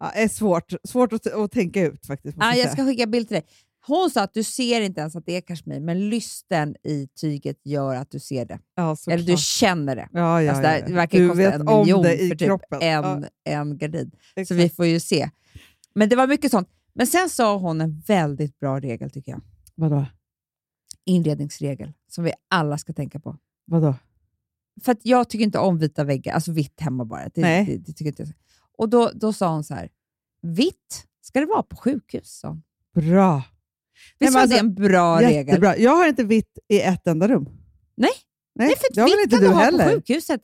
Ja, är svårt, svårt att, att tänka ut faktiskt. Ah, jag ska skicka bild till dig. Hon sa att du ser inte ens att det är kashmir, men lysten i tyget gör att du ser det. ja. Eller du känner det. ja, ja, alltså, det, ja. verkar du kosta vet en om miljon det i för typ kroppen. en, Ja, en gardin. Så exakt. vi får ju se. Men det var mycket sånt. Men sen sa hon en väldigt bra regel tycker jag. Vadå? Inredningsregel som vi alla ska tänka på. Vadå? För jag tycker inte om vita väggar, alltså vitt hemma bara. Det, Nej. det, det tycker inte jag. Och då, då sa hon så här, vitt ska det vara på sjukhus. hon. Bra. Visst var alltså, det en bra regel? Jättebra. Jag har inte vitt i ett enda rum. Nej. Nej, Nej, för väl vitt inte kan du du ha heller? på sjukhuset.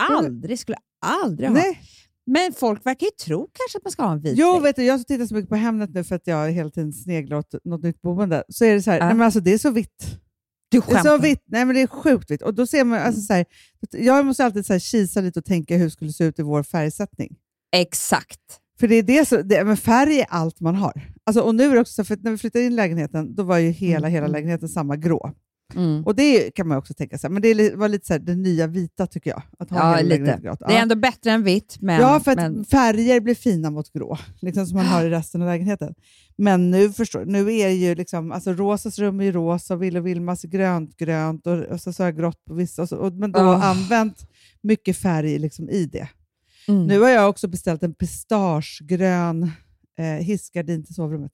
Aldrig, skulle aldrig ha. Nej. Men folk verkar ju tro kanske att man ska ha en vit Jo, vägg. vet du, jag tittar så mycket på Hemnet nu för att jag hela tiden sneglar åt något nytt boende. Så är det så här, Ja. nej, men alltså, det är så vitt. Du Det är skämtar. så vitt. Nej, men det är sjukt vitt. Och då ser man, alltså, så här, jag måste alltid så här, kisa lite och tänka hur det skulle se ut i vår färgsättning. Exakt. För det är det, så, det men färg är allt man har. Alltså, och nu är det också så, för när vi flyttade in i lägenheten, då var ju hela, Mm, hela lägenheten samma grå. Mm. Och det kan man också tänka sig. Men det var lite så här, det nya vita tycker jag. Att ha Ja, lite. grått. Det är ändå bättre än vitt, men... ja, för att men färger blir fina mot grå, liksom som man har i resten av lägenheten. Men nu förstår nu är ju liksom, alltså Rosas rum är ju rosa, Will och Vilmas grönt, grönt och, och så, så har grått på vissa. Och så, och, men då Ah. använt mycket färg liksom i det. Mm. Nu har jag också beställt en pistagegrön eh, hissgardin till sovrummet.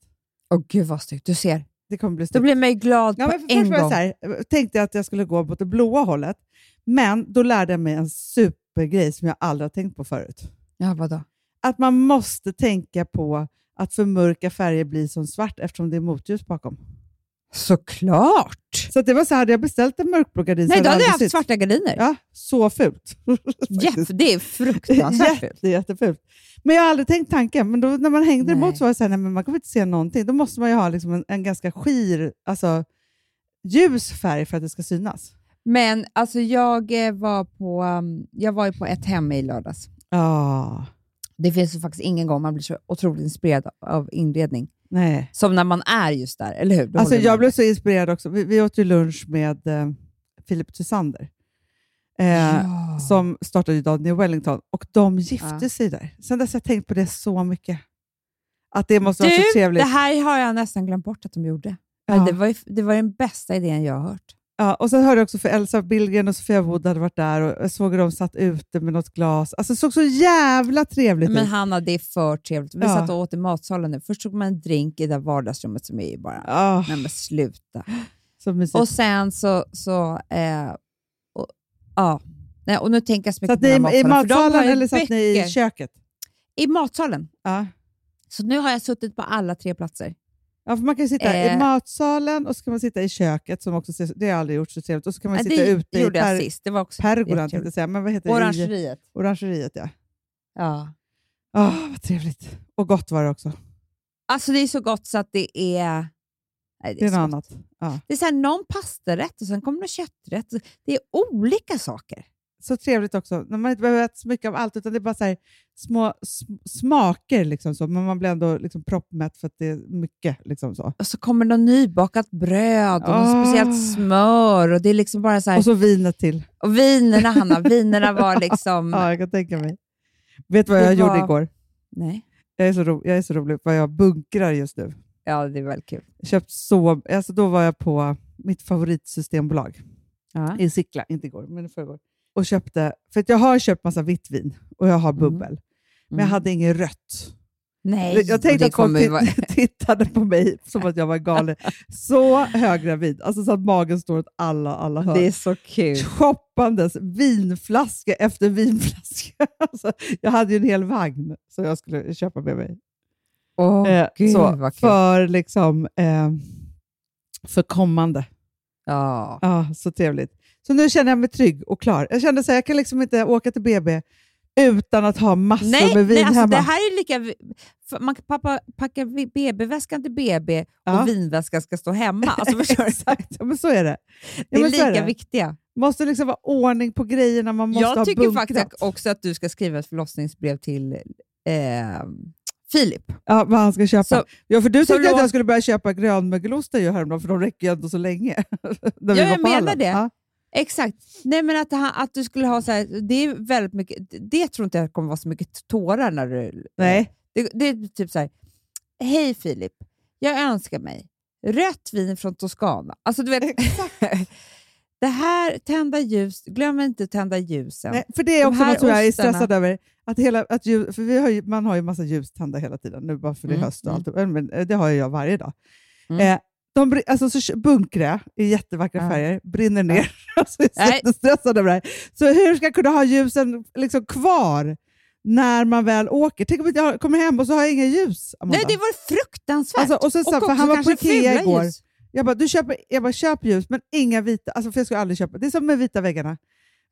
Åh gud vad snyggt, du ser. Det kommer bli Då snyggt. blir man ju glad Ja, på men för en jag gång. här, jag tänkte att jag skulle gå mot det blåa hållet, men då lärde jag mig en supergrej som jag aldrig har tänkt på förut. Ja, vadå? Att man måste tänka på att för mörka färger blir som svart eftersom det är motljus bakom. Såklart! Så det var så här, hade jag beställt en mörkblå gardin Nej, då hade jag haft sytt. svarta gardiner. Ja, så fult. Faktiskt. det är fruktansvärt fult. Jätte, jättefult. Men jag har aldrig tänkt tanken. Men då, när man hängde Nej. emot så var det så här, nej, men man kommer inte se någonting. Då måste man ju ha liksom en, en ganska skir, alltså ljus färg för att det ska synas. Men alltså jag eh, var på, um, jag var ju på ett hem i lördags. Ja, Det finns ju faktiskt ingen gång man blir så otroligt inspirerad av inredning nej. som när man är just där, eller hur? Du Alltså, jag blev så inspirerad också. Vi, vi åt ju lunch med eh, Philip Tysander. Eh, Ja. som startade ju Daniel Wellington och de gifte Ja. sig där. Sen dess har jag tänkt på det så mycket. Att det måste vara så Du, trevligt. det här har jag nästan glömt bort att de gjorde. Ja. det, var ju, det var den bästa idén jag har hört. Ja, och sen hörde jag också för Elsa Billgren och Sofia Wood hade varit där och jag såg hur de satt ute med något glas. Alltså det såg så jävla trevligt Men ut. Hanna, det är för trevligt. Vi Ja. satt och åt i matsalen nu. Först tog man en drink i det där vardagsrummet som är ju bara... Ah, Nej men sluta. Och sen så... så eh, och, ja. Nej, och nu tänker jag så mycket satt på ni här i, matsalen, matsalen eller satt ni i köket? I matsalen. Ja. Så nu har jag suttit på alla tre platser. Ja, för man kan sitta i Eh. matsalen och så kan man sitta i köket, som också det har jag aldrig gjort så trevligt. Och så kan man sitta det ute i per, sist. Det var också pergolan, tänkte säga. Men vad heter det? I, Orangeriet. orangeriet, ja. Ja. Ah, vad trevligt. Och gott var det också. Alltså det är så gott så att det är... Nej, Det är så något gott. annat. Ja. Det är så här, någon pastarätt och sen kommer det kötträtt. Det är olika saker. Så trevligt också, när man inte behöver äta så mycket av allt, utan det är bara så här små sm- smaker, liksom så, men man blir ändå liksom proppmätt för att det är mycket. Liksom så. Och så kommer det nybakat bröd och Ah. speciellt smör. Och det är liksom bara så här, Och så vinet till. och vinerna, Hanna, vinerna var liksom... Ja, jag kan tänka mig. Vet du vad jag Det gjorde var- igår? Nej. Jag är, så ro- jag är så rolig vad jag bunkrar just nu. Ja, det är väldigt kul. Köpt så, alltså då var jag på mitt favoritsystembolag Ja. i Sickla, inte igår, men i förrgår. Och köpte, för att jag har köpt massa vitt vin och jag har Mm. bubbel, men jag Mm. hade inget rött. Nej, Jag tänkte att folk vara- titt- tittade på mig som att jag var galen. Så höggravid, alltså så att magen står åt alla, alla hörn. Det är så kul. Shoppandes vinflaska efter vinflaska. Alltså, jag hade ju en hel vagn som jag skulle köpa med mig. Åh, Eh, gud så, för, liksom, eh, för kommande. Ja. Ja, så trevligt. Så nu känner jag mig trygg och klar. Jag kände att jag kan liksom inte åka till BB utan att ha massor Nej, med vin nej alltså hemma. det här är lika... Man kan pappa packa BB-väskan till BB Ja. och vinväskan ska stå hemma. Alltså? Exakt, ja, men så är det. Ja, Det är så lika det. viktiga. måste liksom vara ordning på grejerna, man måste ha Jag tycker bunkrat. faktiskt också att du ska skriva ett förlossningsbrev till eh, Filip. Ja, vad han ska köpa. Så- ja, för du så tyckte att låt- jag skulle börja köpa grönmögelostar ju häromdagen, för de räcker ju ändå så länge. Ja, jag menar det. Ja. Exakt. Nej, men att, han, att du skulle ha så här, det är väldigt mycket, det tror inte jag kommer vara så mycket tårar när du... Nej. Det, det är typ så här, hej Filip, jag önskar mig rött vin från Toscana. Alltså du vet, det här, tända ljus, glöm inte att tända ljusen. Nej, för det är också något som jag är stressad över. Att hela, att ljus, för vi har ju, man har ju massa ljuständer hela tiden, nu bara för det är Mm, höst och mm. allt. Men, men, eh, det har jag varje dag. Mm. Eh, de, alltså, så bunkrar i jättevackra Ja. färger, brinner ner. alltså, jag är jättestressad över det här. Så hur ska jag kunna ha ljusen liksom kvar när man väl åker? Tänk om jag kommer hem och så har jag inga ljus, Amanda. Nej, det var fruktansvärt. Alltså, och så, så, också han var på Ikea igår. ljus. Jag bara, du köper, jag bara, köp ljus, men inga vita. Alltså, för jag skulle aldrig köpa. Det är som med vita väggarna.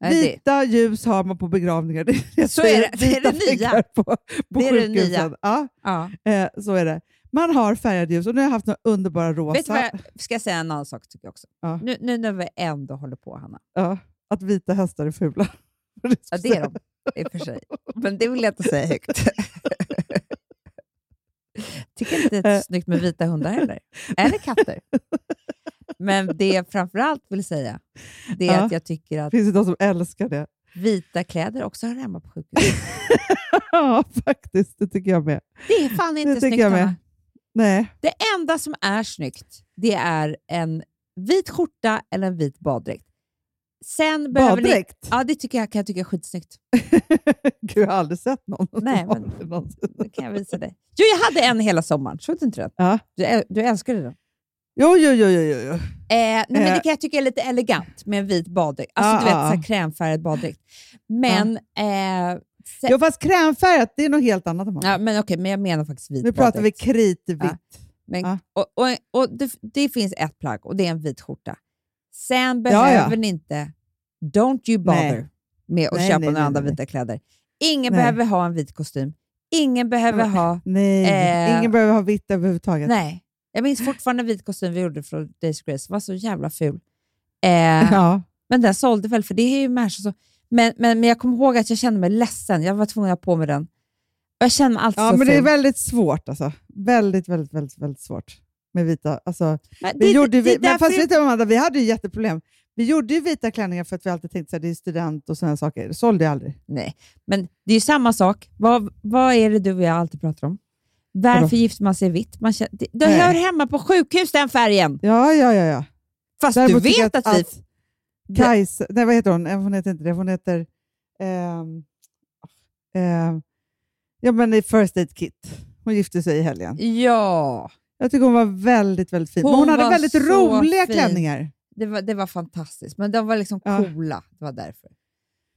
Nej, det- Vita ljus har man på begravningar. Jag Så är det. Det är vita det nya. På, på Det är det nya. Ja, Ja. eh, så är det. Man har färgade ljus och nu har jag haft några underbara rosa. Vet du vad jag ska säga en annan sak tycker jag också? Ja. Nu, nu när vi ändå håller på, Hanna. ja, att vita hästar är fula. Ja, det är de i och för sig. Men det vill jag inte säga högt. Tycker inte det är Eh. snyggt med vita hundar heller. Eller katter. Men det jag framförallt vill säga, det är Ja. att jag tycker att Det finns ju de som älskar det. vita kläder också hör hemma på sjukhus. ja, faktiskt. Det tycker jag med. Det är fan inte Det snyggt, jag med. Nej. Det enda som är snyggt, det är en vit skjorta eller en vit baddräkt. Sen behöver ni... Baddräkt? Ja, det tycker jag, kan jag tycka är skitsnyggt. Gud, jag har aldrig sett någon Nej, men- någonsin. Det kan jag visa dig. Jo, jag hade en hela sommaren. Såg du inte den? Ja. Du, du älskade den. Jo, jo, jo, jo, jo. Eh, nej, men Eh. det kan jag tycka är lite elegant med en vit baddräkt. Alltså Ah, du vet, ah, ah. krämfärgad baddräkt. Men, eh, sen, Jo, fast krämfärgat, det är något helt annat. Ja, men okej, men jag menar faktiskt vit Nu pratar vi kritvitt. Ja. Men, Ja. och, och, och det, det finns ett plagg och det är en vit skjorta. Sen Ja, behöver ja. ni inte, don't you bother Nej. med att Nej, köpa nej, några andra vita kläder. Ingen behöver ha en vit kostym. Ingen behöver ha... Nej, Eh, ingen behöver ha vitt överhuvudtaget. Nej. Jag minns fortfarande en vit kostym vi gjorde från Days Grace. Den var så jävla ful. Eh, Ja. Men den sålde väl, för det är ju människor som... Men, men, men jag kommer ihåg att jag kände mig ledsen. Jag var tvungen att ha på mig den. Jag känner mig alltid ja, så men det är väldigt svårt. Alltså. Väldigt, väldigt, väldigt, väldigt svårt med vita. Alltså, Men vi det- gjorde det- vi, det men fast vet du, Amanda, vi hade ju jätteproblem. Vi gjorde ju vita klänningar för att vi alltid tänkte att det är student och sådana saker. Det sålde jag aldrig. Nej, men det är ju samma sak. Vad, vad är det du och jag alltid pratar om? Varför Vadå? gifter man sig vitt? Man känner, det, det hör hemma på sjukhus, den färgen. Ja, ja, ja. ja. Fast Däremot du vet jag att, vi... Kajsa, nej vad heter hon? Eh, Hon heter inte det. Hon heter... ehm, ehm, ja, men i First Aid Kit. Hon gifte sig i helgen. Ja, Jag tycker hon var väldigt, väldigt fin. Men Hon hon hade väldigt roliga fin. klänningar. det var, det var fantastiskt. Men de var liksom Ja. coola. Det var därför.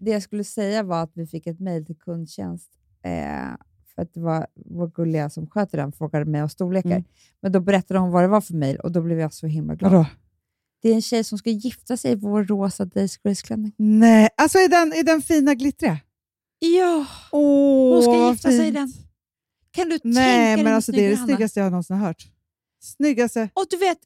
Det jag skulle säga var att vi fick ett mejl till kundtjänst. Eh, för att det var vår gulliga som sköter den frågade mig om storlekar. Mm. Men då berättade hon vad det var för mejl och då blev jag så himla glad. Vadå? Det är en tjej som ska gifta sig i vår rosa Days Grace-klänning. Nej, alltså i den, i den fina glittriga? Ja, Åh, hon ska gifta sig i fint. den. Kan du tänka Nej, dig men hur alltså det är det Hanna? snyggaste jag någonsin har hört. Snyggaste. Och du vet,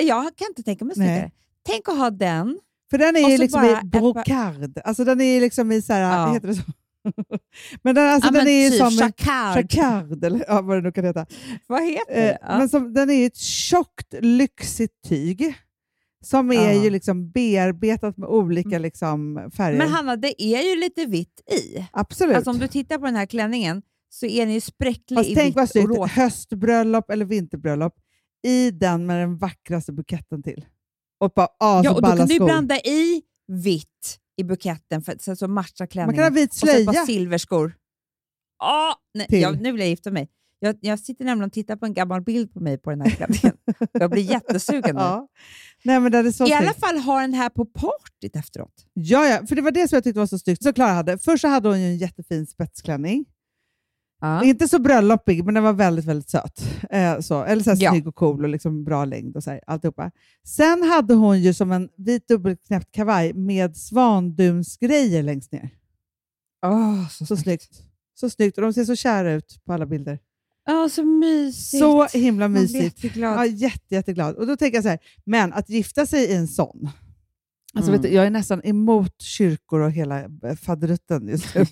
jag kan inte tänka mig Nej. snyggare. Tänk att ha den. För den är ju liksom i ett brocard. Alltså den är ju liksom i så här, Ja. heter det så? men den, alltså, ja, den men är ju typ som jacquard. jacquard, eller ja, vad det nu kan heta. Vad heter Eh, det? Ja. men som, den är ju ett tjockt, lyxigt tyg som är Ja. Mm. ju liksom bearbetat med olika liksom, färger. Men Hanna, det är ju lite vitt i. Absolut. Alltså om du tittar på den här klänningen så är den ju spräcklig Fast i tänk vad vitt och snyggt, rosa. höstbröllop eller vinterbröllop i den med den vackraste buketten till. Och bara Ja, och då kan du skor. blanda i vitt i buketten för att så, så matcha klänningen. Man kan ha vit Och så slöja. silverskor. Ah, nej, Till. ja, nu vill jag gifta mig. Jag, jag sitter nämligen och tittar på en gammal bild på mig på den här klänningen. jag blir jättesugen nu. Ja. Nej, men det är så I alla snyggt. fall ha den här på partyt efteråt. Ja, ja, för det var det som jag tyckte var så snyggt. Så Klara hade. Först så hade hon ju en jättefin spetsklänning. Ja. Inte så bröllopig, men den var väldigt, väldigt söt. Eh, så. Eller så här Ja. snygg och cool och liksom bra längd och så här, alltihopa. Sen hade hon ju som en vit dubbelknäppt kavaj med svandunsgrejer längst ner. Åh, så, Så snyggt. Så snyggt. Och de ser så kära ut på alla bilder. Ja, så mysigt. Så himla Man blir mysigt. jätteglad. Ja, jätte, jätteglad. Och då tänker jag så här, men att gifta sig i en sån. Alltså, Mm. du, jag är nästan emot kyrkor och hela eh, faderutten just nu.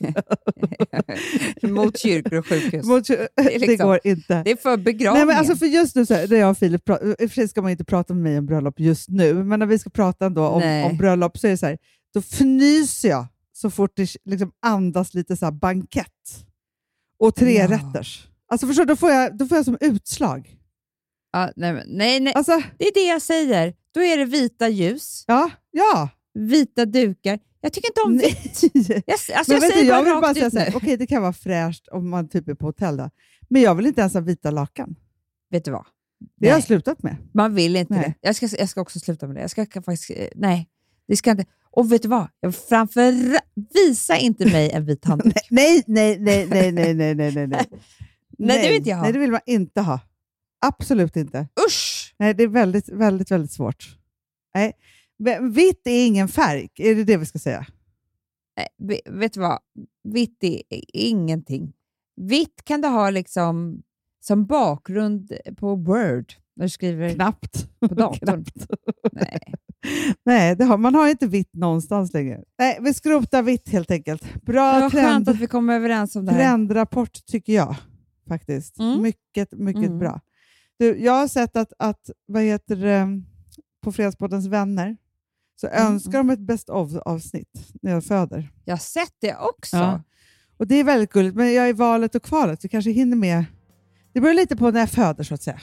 Mot kyrkor och sjukhus. Mot, det, liksom- går inte. Det är för begravningen. Nej, men alltså för just nu, så här, när jag och Filip pra- i och för sig ska man inte prata med mig om bröllop just nu, men när vi ska prata ändå om, om bröllop så är det så här, då fnyser jag så fort det liksom andas lite så här bankett och tre Ja. rätters. Alltså förstår du, då får jag, då får jag som utslag. ja, nej, nej, nej, Alltså, det är det jag säger. Då är det vita ljus, ja, ja. vita dukar. Jag tycker inte om vitt. Jag, alltså, jag vet säger jag bara rakt bara säga ut nu. okej det kan vara fräscht om man typ är på hotell, då. men jag vill inte ens ha vita lakan. Vet du vad? Det har jag slutat med. Man vill inte Nej. det. Jag ska, jag ska också sluta med det. Jag ska faktiskt, eh, nej, det ska inte. Och vet du vad? Jag framför, visa inte mig en vit handduk. Nej, nej, nej, nej, nej, nej, nej, nej. Nej, Nej, det vill inte jag ha. Nej, det vill man inte ha. Absolut inte. Usch! Nej, det är väldigt, väldigt, väldigt svårt. Nej. Vitt är ingen färg, är det det vi ska säga? Nej, ve- vet du vad? Vitt är ingenting. Vitt kan du ha liksom som bakgrund på Word när du skriver Knappt. på datorn. Knappt. Nej. Nej, det har, man har inte vitt någonstans längre. Nej, vi skrotar vitt helt enkelt. Det Bra var trend, skönt att vi kom överens om det här. trendrapport tycker jag faktiskt. Mm. Mycket, mycket Mm. bra. Du, jag har sett att, att vad heter det, på Fredagspoddens vänner så Mm, önskar de ett best of-avsnitt när jag föder. Jag har sett det också. Ja. Och Det är väldigt gulligt, men jag är i valet och kvalet. Vi kanske hinner med. Det beror lite på när jag föder så att säga.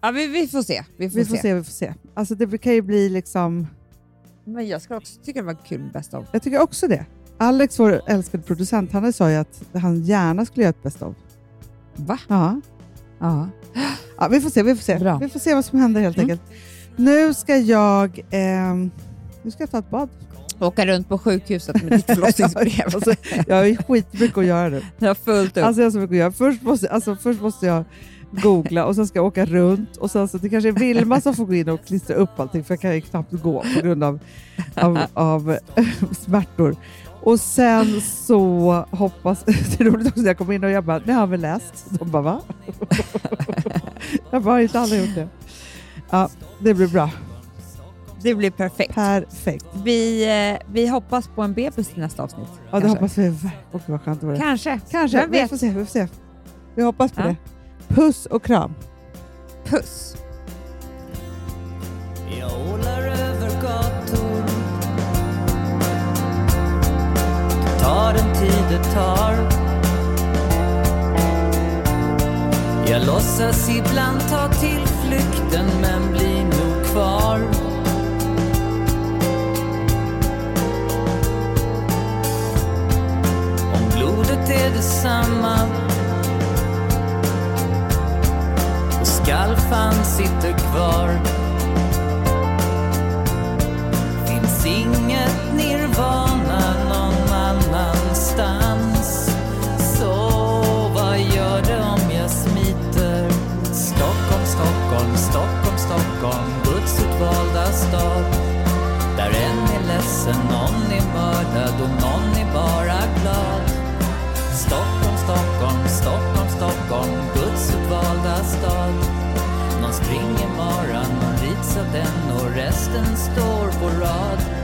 Ja, vi, vi får se. Vi får, Vi får se. se, vi får se. Alltså det kan ju bli liksom... Men jag ska också tycka det var kul med Best of. Jag tycker också det. Alex, vår älskade producent, han sa ju att han gärna skulle göra ett best of. Va? Ja. Ja. ja vi får se, vi får se. Bra. Vi får se vad som händer helt Mm. enkelt. Nu ska jag... ehm, nu ska jag ta ett bad. Åka runt på sjukhuset med ditt förlossningsbrev. Alltså, jag har skitmycket att göra nu. jag har fullt upp. Alltså jag har så mycket att göra. Först måste, alltså, först måste jag googla och sen ska jag åka runt och sen så det kanske är Vilma som får gå in och klistra upp allting för jag kan ju knappt gå på grund av, av, av smärtor. Och sen så hoppas... Det är roligt också när jag kommer in och jag bara, ni har väl läst? De bara, va? jag bara, har inte alla gjort det? Ja, det blir bra. det blir perfekt. Perfekt. Vi, eh, vi hoppas på en bebis till nästa avsnitt. Ja, det kanske. hoppas vi. Och vad skönt det vore. Kanske. Kanske. Vem Vi får se. Vi får se. Vi hoppas på Ja. det. Puss och kram. Puss. Tar den tid det tar. Jag låtsas ibland ta till flykten men blir nog kvar. Om blodet är detsamma och skalfan sitter kvar. Finns inget nirvana någon någonstans. Så vad gör det om jag smiter Stockholm, Stockholm, Stockholm, Stockholm Guds utvalda stad Där en är ledsen, någon är mördad och någon är bara glad Stockholm, Stockholm, Stockholm, Stockholm Guds utvalda stad någon springer maran, någon rids av den och resten står på rad.